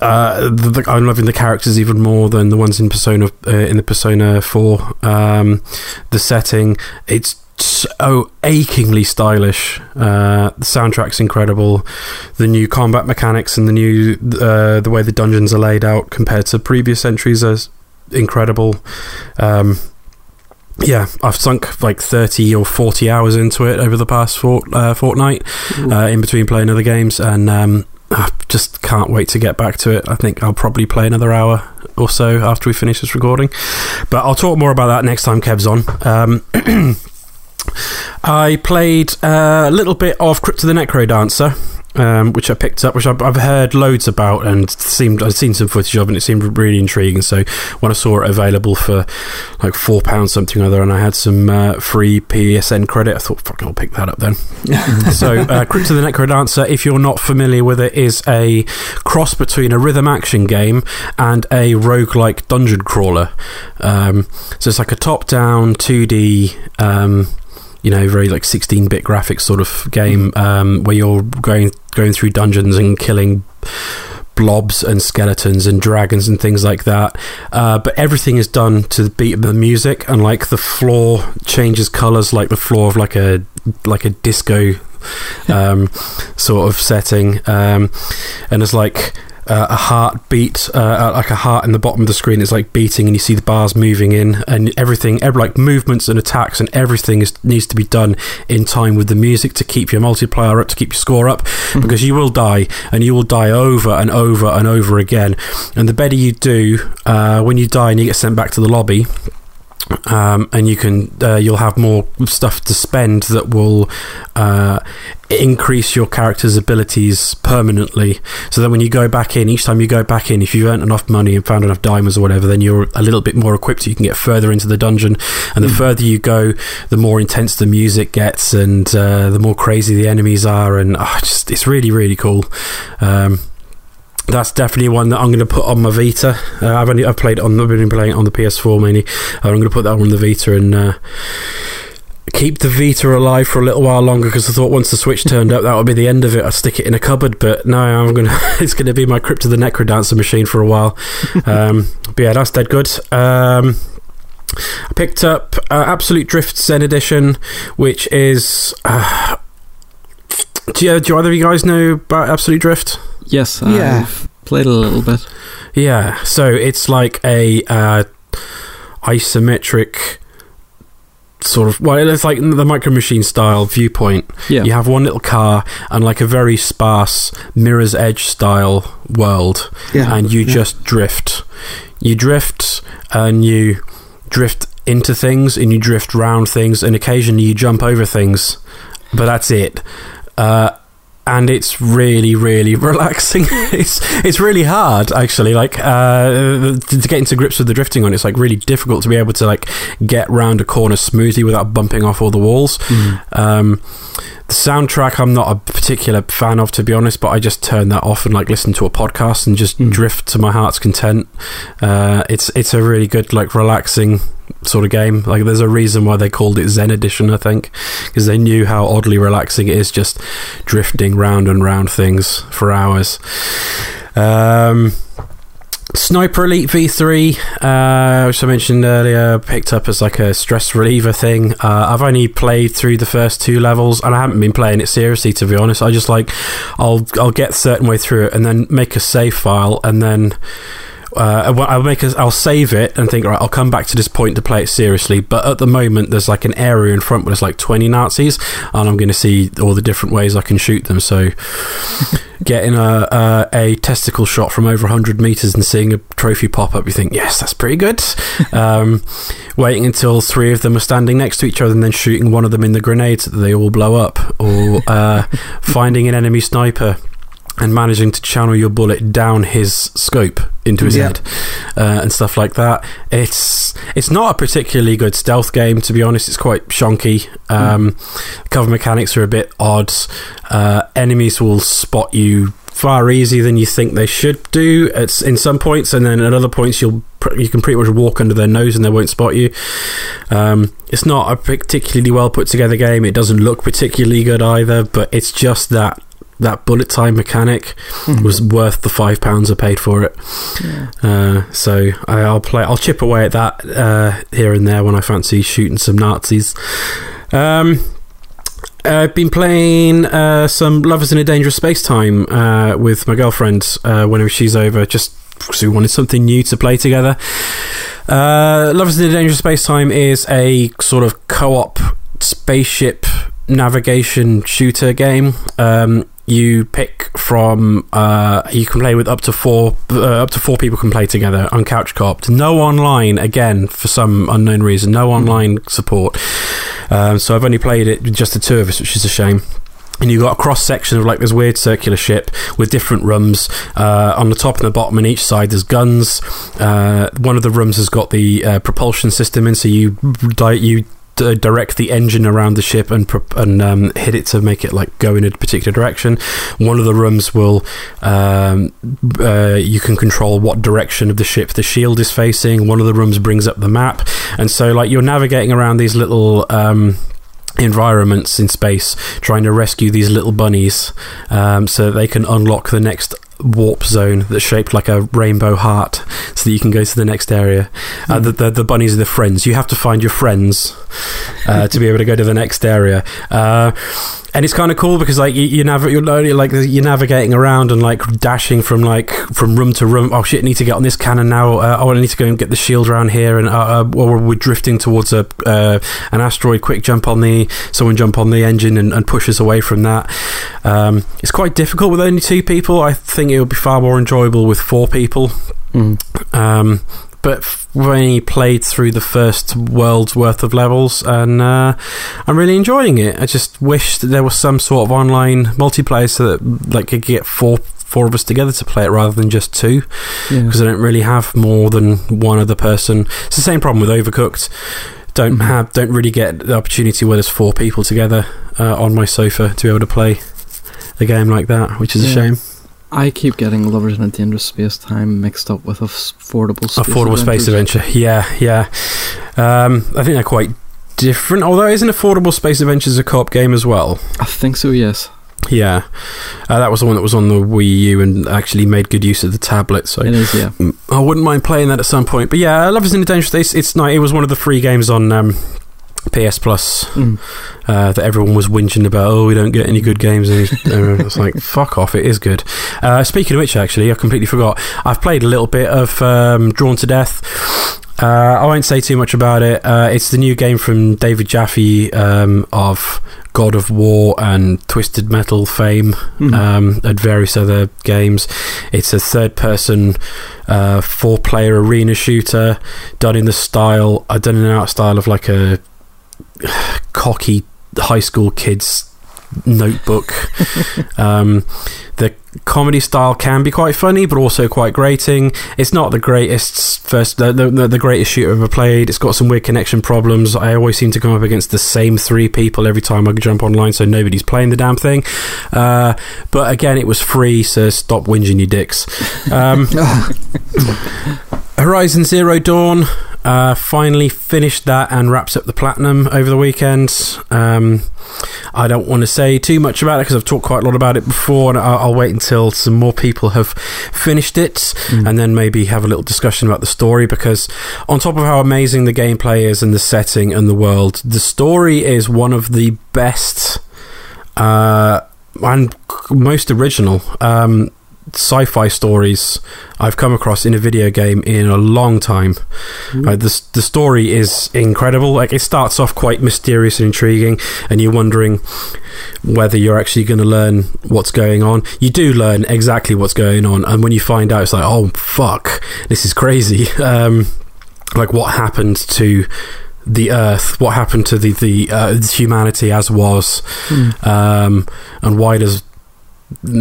uh, the, the, I'm loving the characters even more than the ones in Persona uh, in the Persona 4. Um, the setting, it's so achingly stylish. Uh, the soundtrack's incredible. The new combat mechanics and the new uh, the way the dungeons are laid out compared to previous entries are incredible. Um, yeah, I've sunk like 30 or 40 hours into it over the past fort, uh, fortnight uh, in between playing other games, and um, I just can't wait to get back to it. I think I'll probably play another hour or so after we finish this recording, but I'll talk more about that next time Kev's on. Um, I played uh, a little bit of Crypt of the NecroDancer. Um, which I picked up, which I've, I've heard loads about, and seemed I'd seen some footage of, and it seemed really intriguing. So when I saw it available for like four pounds something or other, and I had some uh, free PSN credit, I thought, "Fuck, I'll pick that up then." so, uh, Crypt of the NecroDancer, if you're not familiar with it, is a cross between a rhythm action game and a roguelike dungeon crawler. Um, so it's like a top-down 2D. Um, you know, very like 16-bit graphics sort of game um, where you're going going through dungeons and killing blobs and skeletons and dragons and things like that. Uh, but everything is done to the beat of the music, and like the floor changes colors, like the floor of like a like a disco um, sort of setting. Um, and there's like uh, a heartbeat, uh, like a heart in the bottom of the screen is like beating, and you see the bars moving in, and everything, every, like movements and attacks, and everything is, needs to be done in time with the music to keep your multiplier up, to keep your score up, mm-hmm. because you will die, and you will die over and over and over again. And the better you do, uh, when you die and you get sent back to the lobby, um, and you can uh, you'll have more stuff to spend that will uh, increase your character's abilities permanently. So then when you go back in, each time you go back in, if you've earned enough money and found enough diamonds or whatever, then you're a little bit more equipped. So you can get further into the dungeon, and the mm. further you go, the more intense the music gets, and uh, the more crazy the enemies are, and oh, just it's really really cool. Um, that's definitely one that I'm going to put on my Vita. Uh, I've only I've played on I've been playing it on the PS4 mainly. Uh, I'm going to put that on the Vita and uh, keep the Vita alive for a little while longer because I thought once the Switch turned up that would be the end of it. I'd stick it in a cupboard, but no, I'm going to it's going to be my Crypt of the Necrodancer machine for a while. um, but yeah, that's dead good. Um, I picked up uh, Absolute Drift Zen Edition, which is. Uh, do, you, do either of you guys know about Absolute Drift? Yes, yeah. I've played a little bit. Yeah, so it's like a uh, isometric sort of well it's like the micro machine style viewpoint yeah. you have one little car and like a very sparse mirror's edge style world yeah. and you yeah. just drift you drift and you drift into things and you drift round things and occasionally you jump over things but that's it uh, and it's really, really relaxing. it's it's really hard, actually. Like uh, to, get into grips with the drifting on, it's like really difficult to be able to like get round a corner smoothly without bumping off all the walls. Mm. Um, the soundtrack, I'm not a particular fan of, to be honest, but I just turn that off and like listen to a podcast and just mm. drift to my heart's content. Uh, it's it's a really good, like relaxing sort of game. Like, there's a reason why they called it Zen Edition, I think, because they knew how oddly relaxing it is just drifting round and round things for hours. Um, Sniper Elite V3, uh, which I mentioned earlier, picked up as like a stress reliever thing. Uh, I've only played through the first two levels, and I haven't been playing it seriously, to be honest. I just like I'll I'll get certain way through it, and then make a save file, and then uh, I'll make a, I'll save it and think, right, I'll come back to this point to play it seriously. But at the moment, there's like an area in front where there's like 20 Nazis, and I'm going to see all the different ways I can shoot them. So, getting a, a, a testicle shot from over 100 meters and seeing a trophy pop up, you think, yes, that's pretty good. um, waiting until three of them are standing next to each other and then shooting one of them in the grenades so that they all blow up, or uh, finding an enemy sniper and managing to channel your bullet down his scope into his yeah. head uh, and stuff like that. It's it's not a particularly good stealth game, to be honest. It's quite shonky. Um, mm. Cover mechanics are a bit odd. Uh, enemies will spot you far easier than you think they should do. It's in some points, and then at other points you'll you can pretty much walk under their nose and they won't spot you. Um, it's not a particularly well put together game. It doesn't look particularly good either, but it's just that that bullet time mechanic mm-hmm. was worth the five pounds I paid for it. Yeah. Uh, so I, will play. I'll chip away at that uh, here and there when I fancy shooting some Nazis. Um, I've been playing uh, some Lovers in a Dangerous Spacetime uh, with my girlfriend uh, whenever she's over, just because we wanted something new to play together. Uh, Lovers in a Dangerous Spacetime is a sort of co op spaceship navigation shooter game. Um, you pick from uh, you can play with up to four uh, up to four people can play together on couch co-op no online again for some unknown reason no online support um, so I've only played it with just the two of us which is a shame and you've got a cross section of like this weird circular ship with different rooms. Uh, on the top and the bottom and each side, there's guns. Uh, one of the rooms has got the uh, propulsion system in, so you you uh, direct the engine around the ship and and um, hit it to make it like go in a particular direction. One of the rooms will um, uh, you can control what direction of the ship the shield is facing. One of the rooms brings up the map, and so like you're navigating around these little. Um, environments in space trying to rescue these little bunnies um, so they can unlock the next warp zone that's shaped like a rainbow heart so that you can go to the next area. Uh, the, the, the, bunnies are the friends. You have to find your friends uh, to be able to go to the next area. Uh, and it's kind of cool because like you, you nav- you're like you're navigating around and like dashing from like from room to room. Oh shit! I need to get on this cannon now. Uh, oh, I need to go and get the shield around here, and uh, uh, or we're drifting towards a uh, an asteroid. Quick jump on the someone jump on the engine and, and push us away from that. Um, it's quite difficult with only two people. I think it would be far more enjoyable with four people. Mm. Um, but we only played through the first world's worth of levels, and uh, I'm really enjoying it. I just wish that there was some sort of online multiplayer so that like could get four four of us together to play it rather than just two, Yeah. because I don't really have more than one other person. It's the same problem with Overcooked. Don't Mhm. have don't really get the opportunity where there's four people together uh, on my sofa to be able to play a game like that, which is a shame. I keep getting Lovers in a Dangerous Spacetime mixed up with affordable space affordable space adventure. Yeah, yeah. Um, I think they're quite different. Although isn't affordable space adventures a co-op game as well? I think so. Yes, Yeah, uh, that was the one that was on the Wii U and actually made good use of the tablet. So it is. Yeah. mm, I wouldn't mind playing that at some point. But yeah, Love is in a Dangerous Space. It's nice. It was one of the free games on. Um, PS Plus Mm. uh, that everyone was whinging about. Oh, we don't get any good games, and it's like fuck off. It is good. Uh, speaking of which, actually, I completely forgot. I've played a little bit of um, Drawn to Death. Uh, I won't say too much about it. Uh, it's the new game from David Jaffe um, of God of War and Twisted Metal fame Mhm. um, and various other games. It's a third person, uh, four player arena shooter done in the style, uh, done in an art style of like a cocky high school kid's notebook. um, the comedy style can be quite funny, but also quite grating. It's not the greatest first, the, the, the greatest shooter I've ever played. It's got some weird connection problems. I always seem to come up against the same three people every time I jump online, so nobody's playing the damn thing. Uh, but again, it was free, so stop whinging, you dicks. Um, Horizon Zero Dawn. Uh, finally finished that and wraps up the platinum over the weekend. Um, I don't want to say too much about it because I've talked quite a lot about it before, and I'll, I'll wait until some more people have finished it Mm. and then maybe have a little discussion about the story. Because on top of how amazing the gameplay is and the setting and the world, the story is one of the best uh, and most original um, sci-fi stories I've come across in a video game in a long time. Uh, the the story is incredible. Like it starts off quite mysterious and intriguing, and you're wondering whether you're actually going to learn what's going on. You do learn exactly what's going on, and when you find out, it's like, oh fuck, this is crazy. Um, like what happened to the Earth? What happened to the the uh, humanity as was? Mm. um, and why does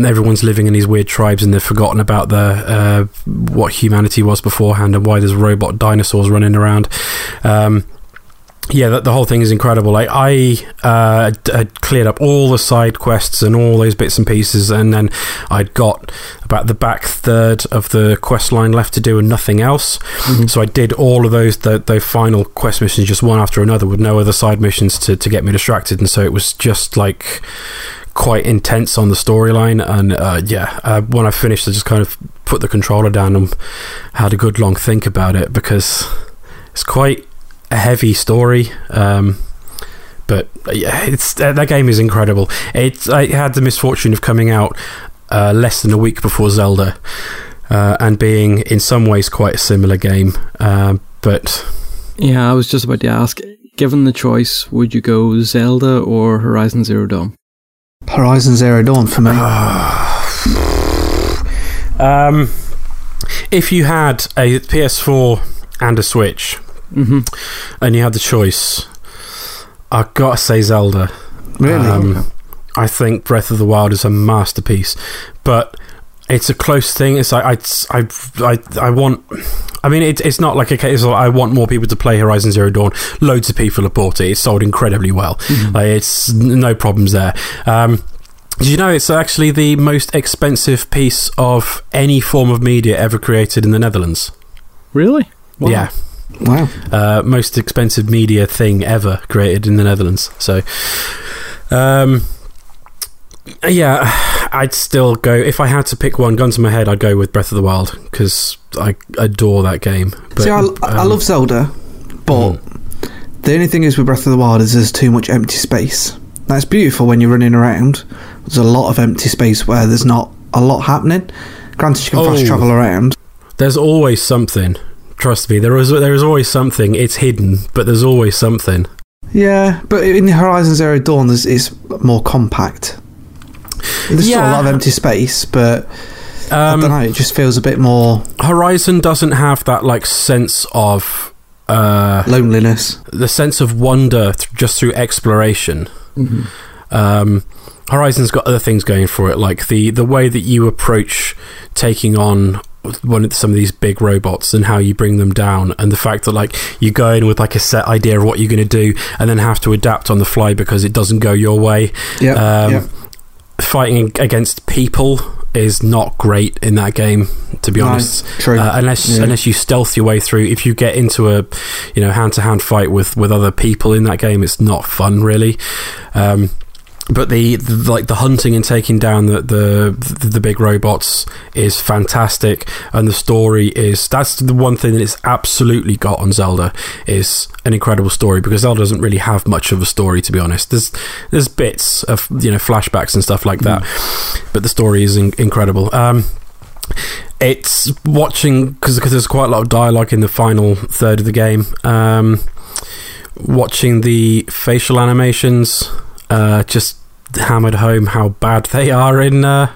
everyone's living in these weird tribes and they've forgotten about the uh, what humanity was beforehand and why there's robot dinosaurs running around um, yeah, the, the whole thing is incredible. Like I uh, had cleared up all the side quests and all those bits and pieces, and then I'd got about the back third of the quest line left to do, and nothing else. Mhm. So I did all of those the, the final quest missions just one after another with no other side missions to, to get me distracted, and so it was just like quite intense on the storyline. And uh, yeah, uh, when I finished, I just kind of put the controller down and had a good long think about it because it's quite a heavy story. Um, but uh, yeah, it's uh, that game is incredible. It I had the misfortune of coming out uh, less than a week before Zelda, uh, and being in some ways quite a similar game. But Yeah, I was just about to ask. Given the choice, would you go Zelda or Horizon Zero Dawn? Horizon Zero Dawn for me. um, if you had a PS4 and a Switch, Mm-hmm. and you had the choice, I've got to say Zelda. really? Um, I think Breath of the Wild is a masterpiece, but it's a close thing. It's like I, I, I, I want. I mean, it, it's not like a case of I want more people to play Horizon Zero Dawn. Loads of people have bought it. It's sold incredibly well. Like, it's no problems there. Um, did you know it's actually the most expensive piece of any form of media ever created in the Netherlands? Really? Wow. Yeah, wow. uh, most expensive media thing ever created in the Netherlands. So, um, yeah, I'd still go if I had to pick one. Gun to my head, I'd go with Breath of the Wild because I adore that game. But, See, I, I um, love Zelda, but the only thing is with Breath of the Wild is there's too much empty space. That's beautiful when you're running around. There's a lot of empty space where there's not a lot happening. Granted, you can fast Oh. travel around. There's always something. Trust me, there is there is always something. It's hidden, but there's always something. Yeah, but in Horizon Zero Dawn, there's, it's more compact. There's still a lot of empty space, but I Um, don't know. It just feels a bit more Horizon doesn't have that like sense of uh, loneliness. the sense of wonder th- just through exploration. Um, Horizon's got other things going for it, like the the way that you approach taking on one of some of these big robots and how you bring them down, and the fact that like you go in with like a set idea of what you're going to do, and then have to adapt on the fly because it doesn't go your way. Yeah, Um, yeah. Fighting against people is not great in that game, to be No, honest. true. Uh, unless Yeah. unless you stealth your way through, if you get into a you know hand to hand fight with with other people in that game, it's not fun really. Um, but the, the like the hunting and taking down the, the the the big robots is fantastic, and the story is that's the one thing that it's absolutely got on Zelda is an incredible story because Zelda doesn't really have much of a story to be honest. There's there's bits of you know flashbacks and stuff like that, but the story is in- incredible. Um, it's watching because there's quite a lot of dialogue in the final third of the game. Um, watching the facial animations uh, just hammered home how bad they are in uh,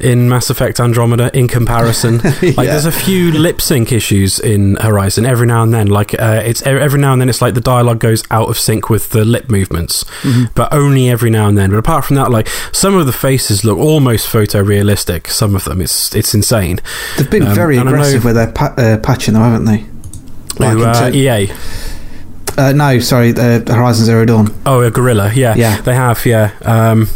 in Mass Effect Andromeda in comparison. Like Yeah. there's a few lip sync issues in Horizon every now and then. Like uh, it's every now and then it's like the dialogue goes out of sync with the lip movements, but only every now and then. But apart from that, like some of the faces look almost photorealistic. Some of them, it's it's insane. They've been Um, very I know- aggressive with their pa- uh, patching, though, haven't they? Like uh, EA. Uh, no, sorry, uh, Horizon Zero Dawn. Oh, a Guerrilla. Yeah, Yeah. they have. Yeah. Um,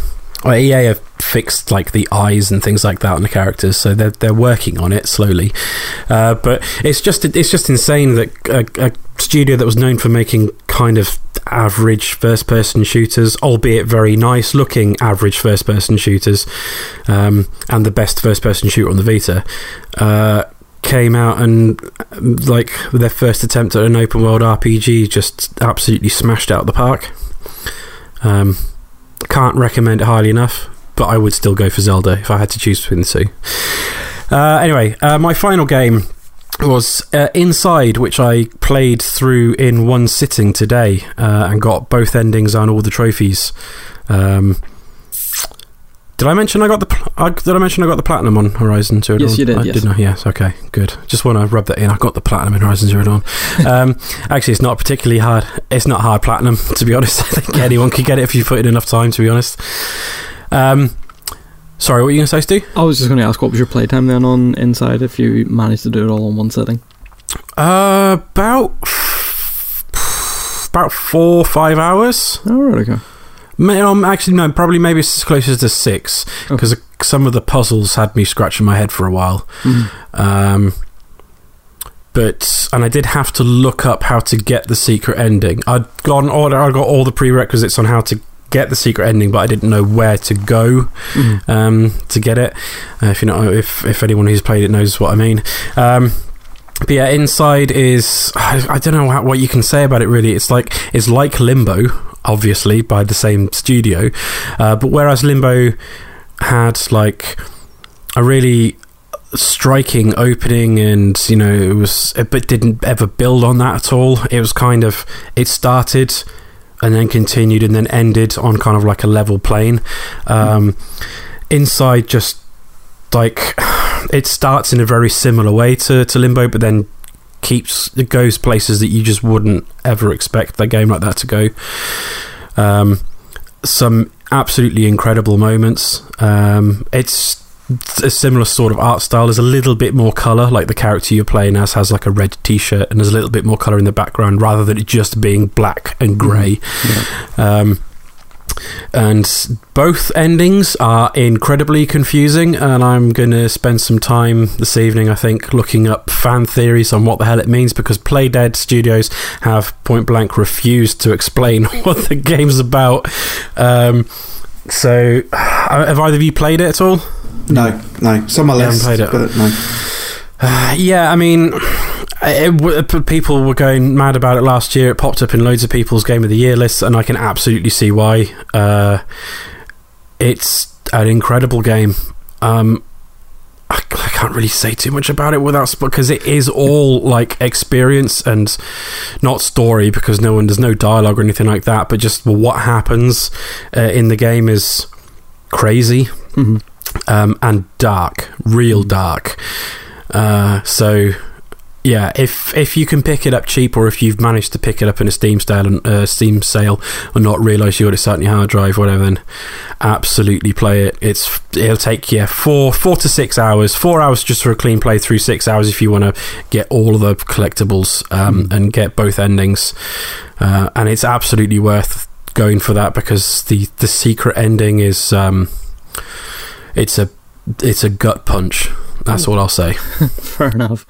well, EA have fixed like the eyes and things like that on the characters, so they're they're working on it slowly. Uh, but it's just it's just insane that a, a studio that was known for making kind of average first person shooters, albeit very nice looking average first person shooters, um, and the best first person shooter on the Vita. Uh, came out and like their first attempt at an open world RPG just absolutely smashed out the park. Um, can't recommend it highly enough, but I would still go for Zelda if I had to choose between the two. Uh, anyway, uh, my final game was uh, Inside, which I played through in one sitting today uh, and got both endings and all the trophies. Um, did I mention I got the did I mention I got the platinum on Horizon Zero Dawn? Yes, you did, I yes. didn't Yes. Okay. Good. Just want to rub that in. I got the platinum in Horizon Zero Dawn. um, actually, it's not particularly hard. It's not hard platinum, to be honest. I think anyone could get it if you put in enough time. To be honest. Um, sorry, what were you going to say, Stu? I was just going to ask, what was your playtime then on Inside if you managed to do it all in one sitting? Uh, about about four five hours. Oh, right, okay. May- Um, actually, no, probably maybe it's as close as to six because some of the puzzles had me scratching my head for a while. Um, but and I did have to look up how to get the secret ending. I'd gone order. I got all the prerequisites on how to get the secret ending, but I didn't know where to go um, to get it. Uh, if you know, if if anyone who's played it knows what I mean. Um, but yeah, Inside is I, I don't know how, what you can say about it. Really, it's like it's like Limbo, obviously by the same studio, uh, but whereas Limbo had like a really striking opening and you know it was but didn't ever build on that at all. It was kind of it started and then continued and then ended on kind of like a level plane. Um, inside just like it starts in a very similar way to, to limbo but then keeps it goes places that you just wouldn't ever expect a game like that to go um, some absolutely incredible moments um, it's a similar sort of art style. There's a little bit more color, like the character you're playing as has like a red T-shirt, and there's a little bit more color in the background rather than it just being black and gray. Um, and both endings are incredibly confusing, and I'm going to spend some time this evening, I think, looking up fan theories on what the hell it means because Playdead Studios have point blank refused to explain what the game's about. Um, so, have either of you played it at all? No, no. It's on my list, played it. but no. Uh, yeah, I mean, It, p- people were going mad about it last year. It popped up in loads of people's Game of the Year lists, and I can absolutely see why. Uh, it's an incredible game. Um, I, I can't really say too much about it without because it is all like experience and not story because no one there's no dialogue or anything like that. But just what happens uh, in the game is crazy Mhm. um, and dark, real dark. Uh, so yeah, if if you can pick it up cheap, or if you've managed to pick it up in a Steam sale and uh, Steam sale and not realise you got it sat on your hard drive, whatever, then absolutely play it. It's it'll take yeah four four to six hours. Four hours just for a clean playthrough. Six hours if you want to get all of the collectibles um, and get both endings. Uh, and it's absolutely worth going for that because the the secret ending is um, it's a it's a gut punch. That's all I'll say. Fair enough.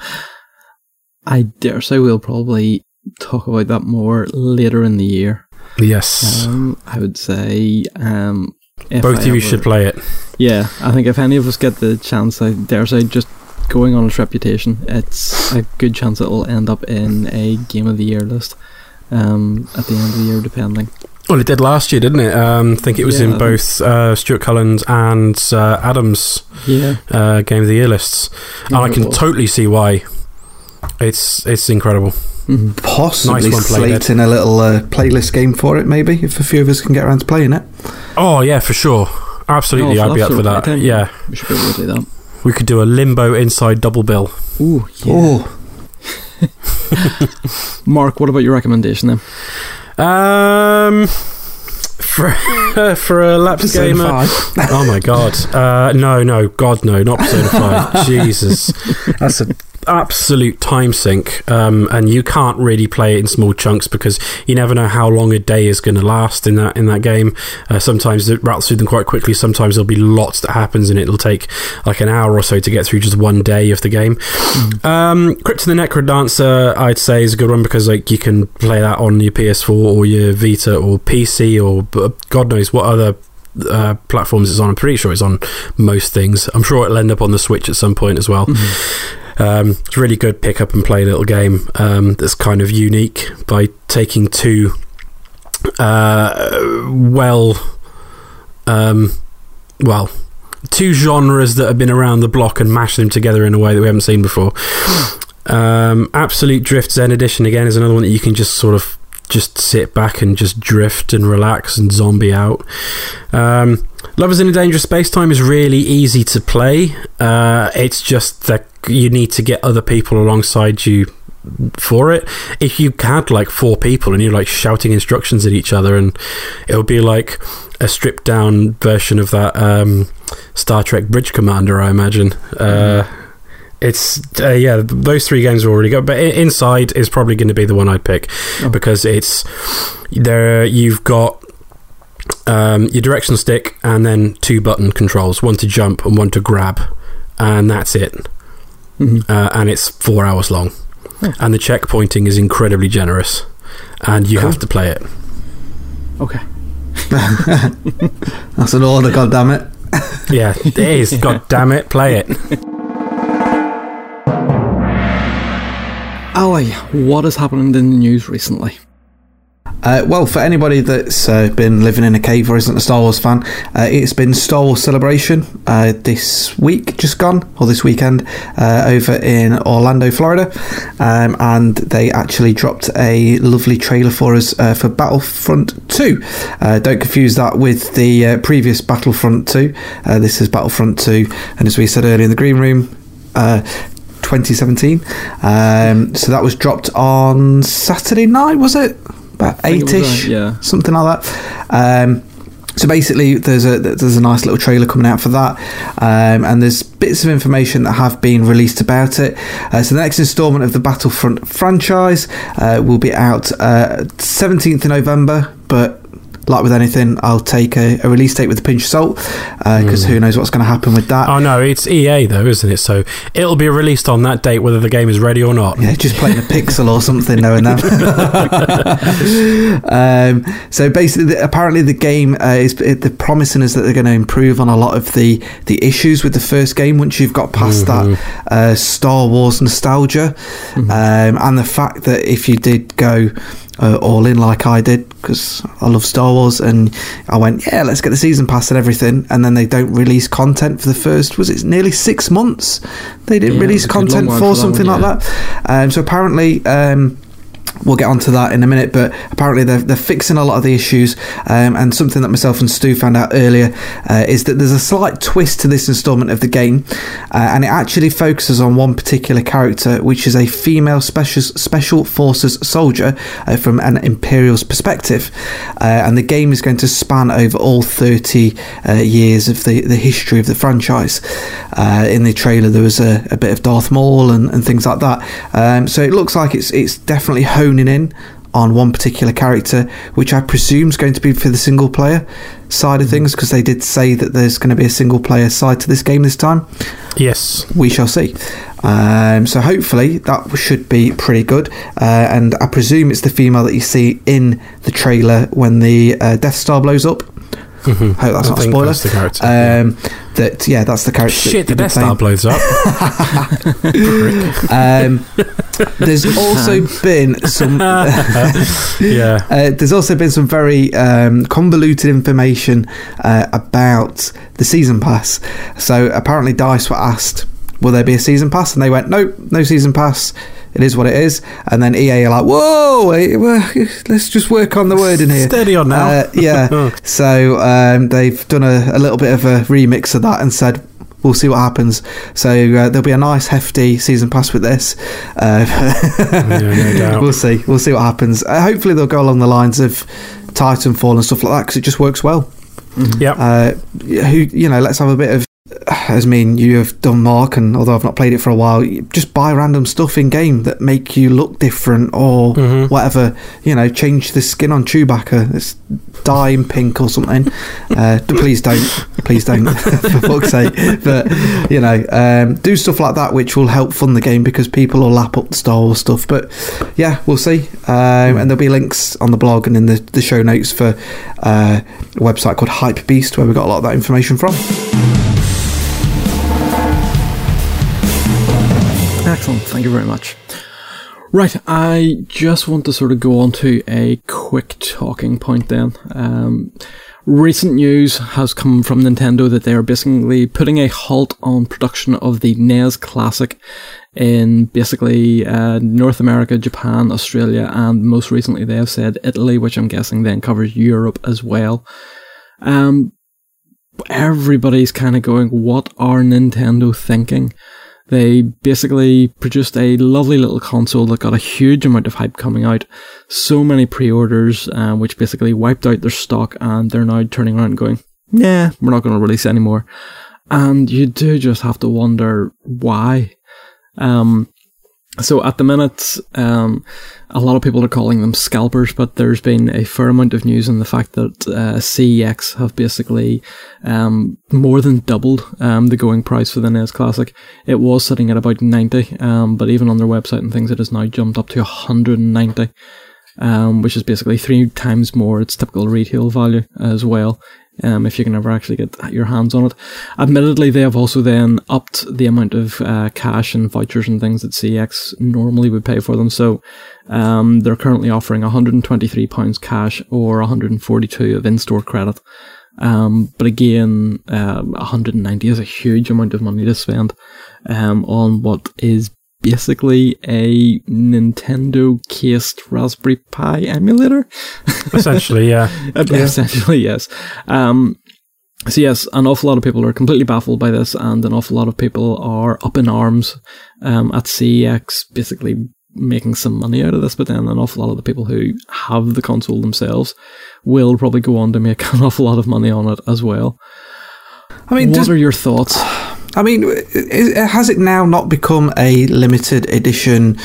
I dare say we'll probably talk about that more later in the year. Yes. Um, I would say um, if Both I of you ever- should play it. Yeah, I think if any of us get the chance, I dare say, just going on its reputation, it's a good chance it will end up in a game of the year list um, at the end of the year, depending. Well, it did last year, didn't it? Um, I think it was Yeah, in both uh, Stuart Cullen's and uh, Adams' Yeah, uh, Game of the Year lists. And I can totally see why. It's it's incredible. Possibly Nice one, Playdead. slating a little uh, playlist game for it, maybe, if a few of us can get around to playing it. Oh, yeah, for sure. Absolutely, Oh, I'd be up for that. my. Yeah. we should be able to do that. We could do a limbo inside double bill. Ooh, yeah. Oh, Mark, what about your recommendation then? Um, for, for a lapsed Persona gamer. 5. oh my god. Uh, no, no, God, no, not Persona 5. Jesus. That's an absolute time sink. Um, and you can't really play it in small chunks because you never know how long a day is going to last in that in that game. Uh, sometimes it rattles through them quite quickly. Sometimes there'll be lots that happens and it'll take like an hour or so to get through just one day of the game. Um, Crypt of the Necrodancer, I'd say, is a good one because like you can play that on your PS4 or your Vita or PC or b- God knows what other uh, platforms it's on. I'm pretty sure it's on most things. I'm sure it'll end up on the Switch at some point as well. Um, it's a really good pick up and play little game um, that's kind of unique by taking two uh, well, um, well, two genres that have been around the block and mashing them together in a way that we haven't seen before. Um, Absolute Drift Zen Edition again is another one that you can just sort of just sit back and just drift and relax and zombie out. Um, Lovers in a Dangerous Spacetime is really easy to play. Uh, it's just that you need to get other people alongside you for it. If you had like four people and you're like shouting instructions at each other, and it would be like a stripped down version of that um, Star Trek Bridge Commander, I imagine. Uh, it's uh, yeah, those three games are already good, but Inside is probably going to be the one I'd pick Oh. because it's there. You've got um, your direction stick and then two button controls, one to jump and one to grab, and that's it. Mhm. Uh, and it's four hours long, Oh. and the checkpointing is incredibly generous, and you Cool. have to play it. Okay. That's an order, goddammit. Yeah, it is. God damn it, play it. Ali, what is happening in the news recently? Uh, well, for anybody that's uh, been living in a cave or isn't a Star Wars fan, uh, it's been Star Wars Celebration uh, this week, just gone, or this weekend, uh, over in Orlando, Florida. Um, and they actually dropped a lovely trailer for us uh, for Battlefront 2. Uh, don't confuse that with the previous Battlefront 2. Uh, this is Battlefront 2, and as we said earlier in the Green Room, uh, 2017. Um, so that was dropped on Saturday night, was it? About I think it was, eight-ish, yeah. something like that. Um, so basically, there's a there's a nice little trailer coming out for that, um, and there's bits of information that have been released about it. Uh, so the next instalment of the Battlefront franchise uh, will be out uh, 17th of November, but like with anything, I'll take a, a release date with a pinch of salt because who knows what's going to happen with that. Oh no, it's EA though, isn't it? So it'll be released on that date, whether the game is ready or not. Yeah, just playing a pixel or something, knowing that. um, so basically, the, apparently, the game uh, is the promising is that they're going to improve on a lot of the the issues with the first game once you've got past that uh, Star Wars nostalgia, um, and the fact that if you did go uh, all in like I did because I love Star Wars and I went yeah let's get the season pass and everything and then they don't release content for the first was it nearly six months? They didn't Yeah, release it was a good content for for something one, like that. Um, so apparently um, We'll get onto that in a minute, but apparently they're, they're fixing a lot of the issues. Um, and something that myself and Stu found out earlier uh, is that there's a slight twist to this installment of the game, uh, and it actually focuses on one particular character, which is a female special special forces soldier uh, from an Imperial's perspective. Uh, and the game is going to span over all 30 uh, years of the, the history of the franchise. Uh, in the trailer, there was a, a bit of Darth Maul and, and things like that. Um, so it looks like it's it's definitely honing in on one particular character, which I presume is going to be for the single player side of things, because they did say that there's going to be a single player side to this game this time. Yes. We shall see. Um, so hopefully that should be pretty good. Uh, and I presume it's the female that you see in the trailer when the uh, Death Star blows up. Hope that's I not a spoiler. that's the character, yeah. Um, That yeah, that's the character. that Shit, the Death Star blows up. Um, there's also been some. yeah. Uh, there's also been some very um, convoluted information uh, about the season pass. So apparently, Dice were asked, "Will there be a season pass?" And they went, "Nope, no season pass. It is what it is." And then EA are like, "Whoa, let's just work on the word in here." Steady on now. Uh, yeah. so um, they've done a, a little bit of a remix of that and said. We'll see what happens. So uh, there'll be a nice hefty season pass with this. Uh, Yeah, no doubt. we'll see. We'll see what happens. Uh, hopefully, they'll go along the lines of Titanfall and stuff like that because it just works well. Yep. Uh, who you know, let's have a bit of. As me and you have done, Mark, and although I've not played it for a while, just buy random stuff in game that make you look different or Mhm. whatever. You know, change the skin on Chewbacca, it's dye in pink or something. Uh, please don't, please don't, for fuck's sake. But you know, um, do stuff like that, which will help fund the game because people will lap up the Star Wars stuff. But yeah, we'll see. Um, and there'll be links on the blog and in the, the show notes for uh, a website called Hypebeast, where we got a lot of that information from. Excellent. Thank you very much. Right, I just want to sort of go on to a quick talking point then. Um, recent news has come from Nintendo that they are basically putting a halt on production of the NES Classic in basically uh, North America, Japan, Australia, and most recently they have said Italy, which I'm guessing then covers Europe as well. Um, everybody's kind of going, what are Nintendo thinking? They basically produced a lovely little console that got a huge amount of hype coming out. So many pre-orders, uh, which basically wiped out their stock, and they're now turning around and going, "Yeah, we're not going to release anymore." And you do just have to wonder why. Um, so at the minute, um, a lot of people are calling them scalpers, but there's been a fair amount of news on the fact that uh, CEX have basically um, more than doubled um, the going price for the NES Classic. It was sitting at about 90, um, but even on their website and things, it has now jumped up to 190, um, which is basically three times more its typical retail value as well. Um, if you can ever actually get your hands on it. Admittedly, they have also then upped the amount of uh, cash and vouchers and things that CEX normally would pay for them. So um, they're currently offering £123 cash or 142 of in-store credit. Um, but again, uh, 190 is a huge amount of money to spend um, on what is basically a Nintendo cased Raspberry Pi emulator. Essentially, yeah. Essentially, yes. Um, so yes, an awful lot of people are completely baffled by this, and an awful lot of people are up in arms um, at CEX, basically making some money out of this. But then an awful lot of the people who have the console themselves will probably go on to make an awful lot of money on it as well. I mean, what are your thoughts? I mean, has it now not become a limited edition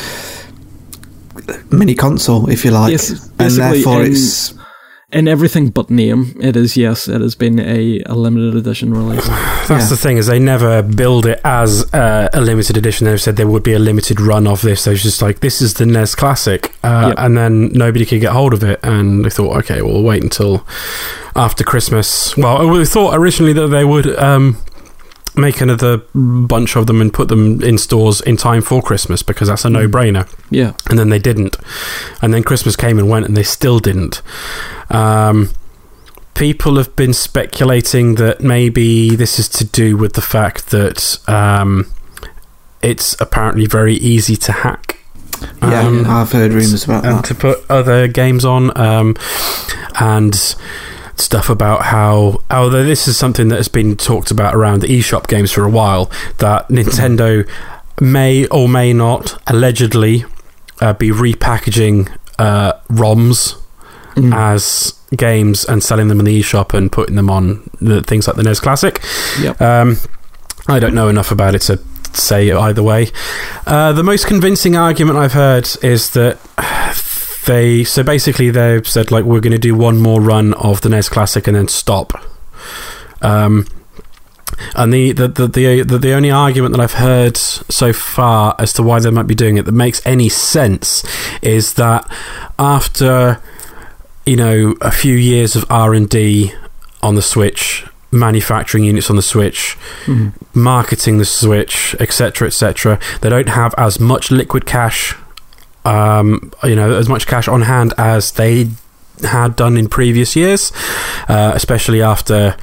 mini console, if you like, Yes, and basically, therefore in- it's in everything but name, it is yes, it has been a, a limited edition release. That's Yeah. the thing is they never build it as uh, a limited edition. They've said there would be a limited run of this. They was just like this is the NES Classic, uh, Yep. and then nobody could get hold of it. And they thought, okay, we'll wait until after Christmas. Well, we thought originally that they would um, make another bunch of them and put them in stores in time for Christmas because that's a no-brainer. Yeah, and then they didn't. And then Christmas came and went, and they still didn't. Um, people have been speculating that maybe this is to do with the fact that um, it's apparently very easy to hack. Yeah, Um, I've heard rumours about and that. And to put other games on um, and stuff about how although this is something that has been talked about around the eShop games for a while that Nintendo may or may not allegedly uh, be repackaging uh, ROMs Mm. as games and selling them in the eShop and putting them on the, things like the NES Classic. Yep. Um, I don't know enough about it to say either way. Uh, the most convincing argument I've heard is that they. So basically, they've said, like, we're going to do one more run of the NES Classic and then stop. Um, and the the, the the the the only argument that I've heard so far as to why they might be doing it that makes any sense is that after you know a few years of R and D on the Switch, manufacturing units on the Switch, Mhm. marketing the Switch, etc., etc., they don't have as much liquid cash, um, you know, as much cash on hand as they had done in previous years, uh, especially after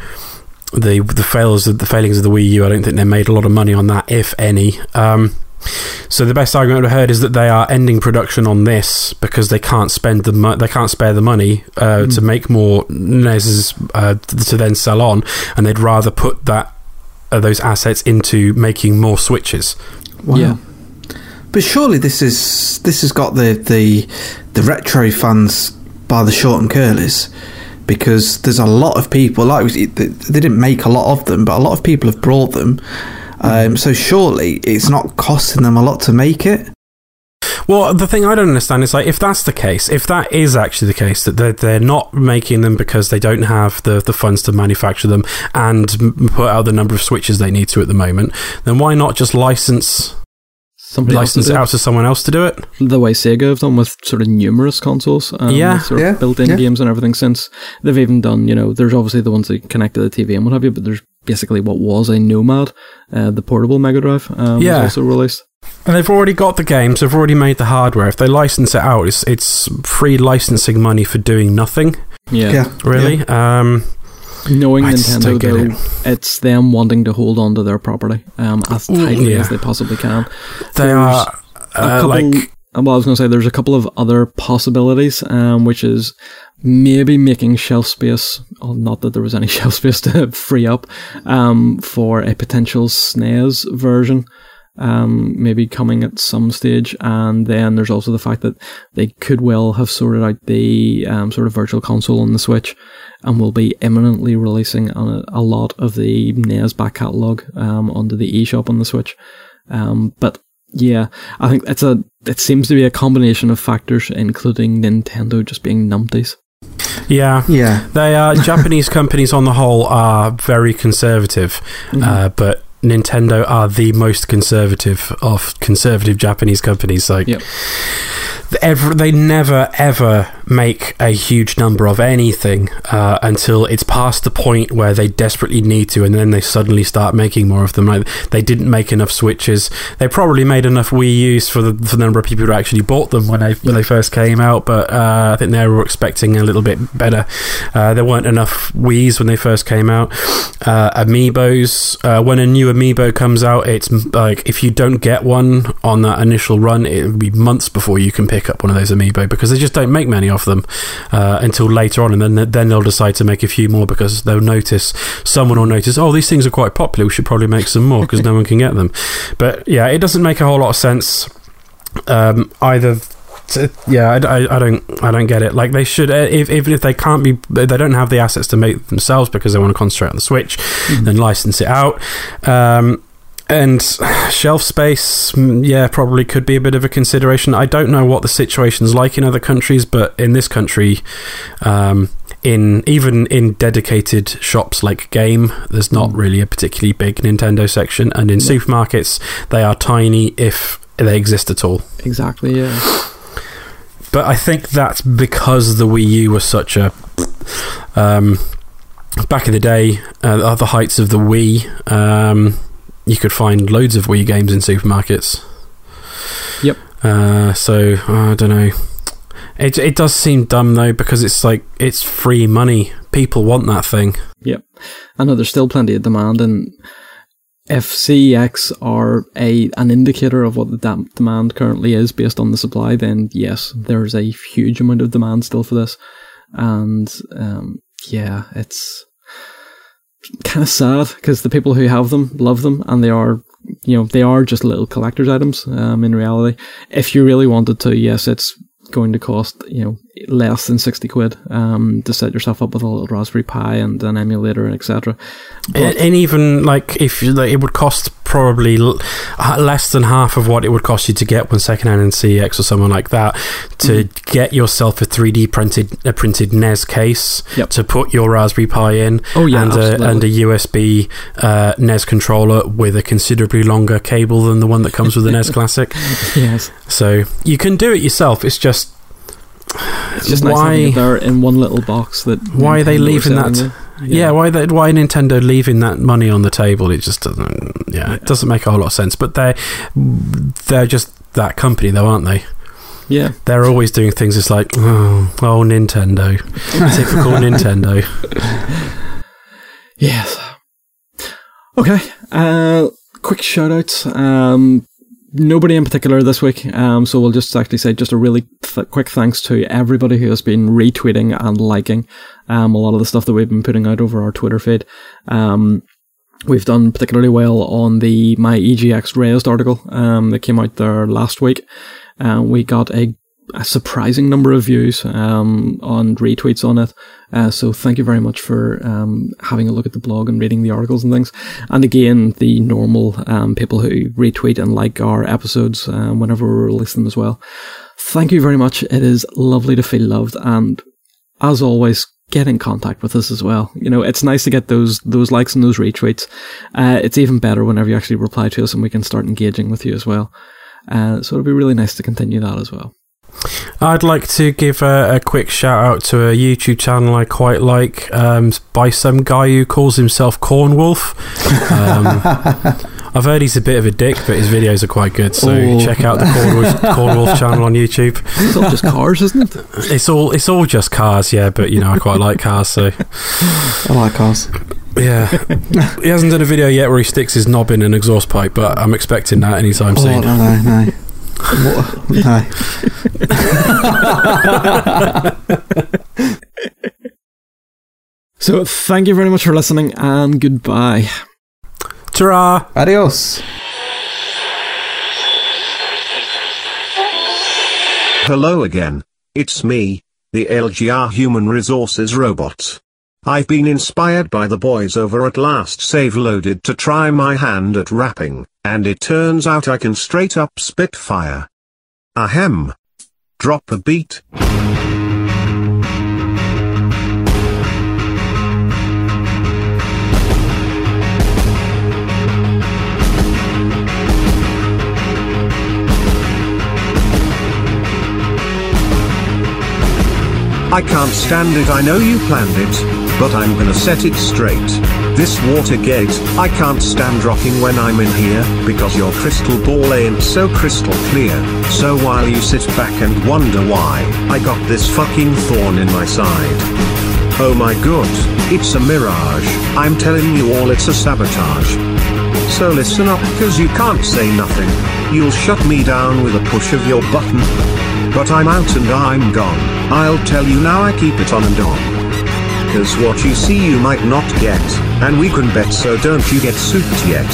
the the fails of the failings of the Wii U. I don't think they made a lot of money on that, if any. Um, so the best argument I've heard is that they are ending production on this because they can't spend the mo- they can't spare the money uh, to make more NESs uh, to then sell on, and they'd rather put that uh, those assets into making more switches. Wow. Yeah. But surely this is this has got the the the retro fans by the short and curlies because there's a lot of people like they didn't make a lot of them, but a lot of people have brought them. Um, so surely it's not costing them a lot to make it. Well, the thing I don't understand is like if that's the case, if that is actually the case that they're, they're not making them because they don't have the, the funds to manufacture them and put out the number of switches they need to at the moment, then why not just license Somebody else to license do it it. out to someone else to do it? the way Sega have done with sort of numerous consoles, um, Yeah. with sort of Yeah, built-in yeah. games and everything. Since they've even done, you know, there's obviously the ones that connect to the TV and what have you, but there's basically what was a Nomad, uh, the portable Mega Drive, um, Yeah. was also released. And they've already got the games, they've already made the hardware. If they license it out, it's, it's free licensing money for doing nothing, Yeah, Yeah, really. Um, knowing I Nintendo though, it's them wanting to hold on to their property um, as tightly yeah. as they possibly can. they There's are a uh, couple, like uh, well, I was going to say there's a couple of other possibilities, um, which is maybe making shelf space. Well, not that there was any shelf space to free up um, for a potential SNES version. Um, maybe coming at some stage, and then there's also the fact that they could well have sorted out the um, sort of virtual console on the Switch, and will be imminently releasing a, a lot of the NES back catalog um, onto the eShop on the Switch. Um, but yeah, I think it's a. It seems to be a combination of factors, including Nintendo just being numpties. yeah. yeah. They are Japanese companies on the whole are very conservative, uh, but Nintendo are the most conservative of conservative Japanese companies. Like, Yep. ever, they never ever make a huge number of anything uh, until it's past the point where they desperately need to, and then they suddenly start making more of them. Like, they didn't make enough Switches. They probably made enough Wii U's for the, for the number of people who actually bought them when they when they first came out, but uh, I think they were expecting a little bit better. Uh, there weren't enough Wii's when they first came out. Uh, amiibos. Uh, when a new amiibo comes out, it's like if you don't get one on that initial run, it will be months before you can pick up one of those amiibo because they just don't make many of them uh, until later on, and then then they'll decide to make a few more because they'll notice someone will notice. Oh, these things are quite popular. We should probably make some more because no one can get them. But yeah, it doesn't make a whole lot of sense um, either. Yeah, I, I, I don't, I don't get it. Like they should, uh, if, even if they can't be, they don't have the assets to make themselves because they want to concentrate on the Switch, then license it out. Um, and shelf space, mm, yeah, probably could be a bit of a consideration. I don't know what the situation's like in other countries, but in this country, um, in even in dedicated shops like Game, there's not really a particularly big Nintendo section, and in supermarkets, they are tiny if they exist at all. Exactly. Yeah. But I think that's because the Wii U was such a. Um, back in the day, uh, at the heights of the Wii, um, you could find loads of Wii games in supermarkets. Yep. Uh, so, I don't know. It, it does seem dumb, though, because it's like, it's free money. People want that thing. Yep. I know there's still plenty of demand, and if CEX are a an indicator of what the demand currently is based on the supply, then yes, there's a huge amount of demand still for this, and um, yeah, it's kind of sad because the people who have them love them, and they are. You know, they are just little collector's items. Um, in reality, if you really wanted to, yes, it's going to cost you know less than 60 quid um, to set yourself up with a little Raspberry Pi and an emulator, and etc. And, and even like if you, like, it would cost probably l- less than half of what it would cost you to get one secondhand in CEX or someone like that to Mm-hmm. get yourself a 3D printed a printed NES case Yep. to put your Raspberry Pi in Oh, yeah, and, a, and a USB uh, NES controller with a considerably longer cable than the one that comes with the NES Classic. yes, So you can do it yourself. It's just it's just nice Why- it there in one little box. That Why are they leaving that- you. Yeah, why they, why Nintendo leaving that money on the table? It just doesn't. Yeah, it doesn't make a whole lot of sense. But they they're just that company, though, aren't they? yeah. They're always doing things. It's like oh, oh Nintendo, typical Nintendo. Yes. Okay. Uh, quick shout outs. Um, nobody in particular this week. Um, so we'll just actually say just a really th- quick thanks to everybody who has been retweeting and liking um, a lot of the stuff that we've been putting out over our Twitter feed. Um, we've done particularly well on the My EGX Raised article um, that came out there last week. Uh, we got a, a surprising number of views um, on retweets on it. Uh, so thank you very much for um, having a look at the blog and reading the articles and things. And again, the normal um, people who retweet and like our episodes um, whenever we release them as well. Thank you very much. It is lovely to feel loved, and as always, get in contact with us as well. You know, it's nice to get those those likes and those retweets. Uh, it's even better whenever you actually reply to us and we can start engaging with you as well. Uh, so it'll be really nice to continue that as well. I'd like to give a, a quick shout out to a YouTube channel I quite like um, by some guy who calls himself Cornwolf. Um, I've heard he's a bit of a dick, but his videos are quite good. So Oh. check out the Corn Wolf, Corn Wolf channel on YouTube. It's all just cars, isn't it? It's all it's all just cars, yeah. But you know, I quite like cars, so I like cars. yeah. he hasn't done a video yet where he sticks his knob in an exhaust pipe, but I'm expecting that anytime Oh, soon. no, no, no. What? No. So thank you very much for listening and goodbye. Ta-ra! Adios. Hello again. It's me, the LGR Human Resources Robot. I've been inspired by the boys over at Last Save Loaded to try my hand at rapping, and it turns out I can straight up spit fire. Ahem. Drop a beat. I can't stand it I know you planned it, but I'm gonna set it straight. This Watergate, I can't stand rocking when I'm in here, because your crystal ball ain't so crystal clear. So while you sit back and wonder why, I got this fucking thorn in my side. Oh my god, it's a mirage, I'm telling you all it's a sabotage. So listen up cause you can't say nothing. You'll shut me down with a push of your button. But I'm out and I'm gone. I'll tell you now I keep it on and on. Cause what you see you might not get, and we can bet so don't you get souped yet.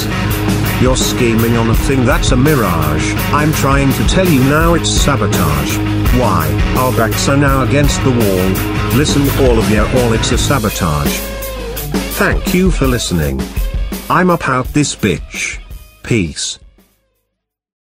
You're scheming on a thing that's a mirage, I'm trying to tell you now it's sabotage. Why, our backs are now against the wall, listen all of you all it's a sabotage. Thank you for listening. I'm up out this bitch. Peace.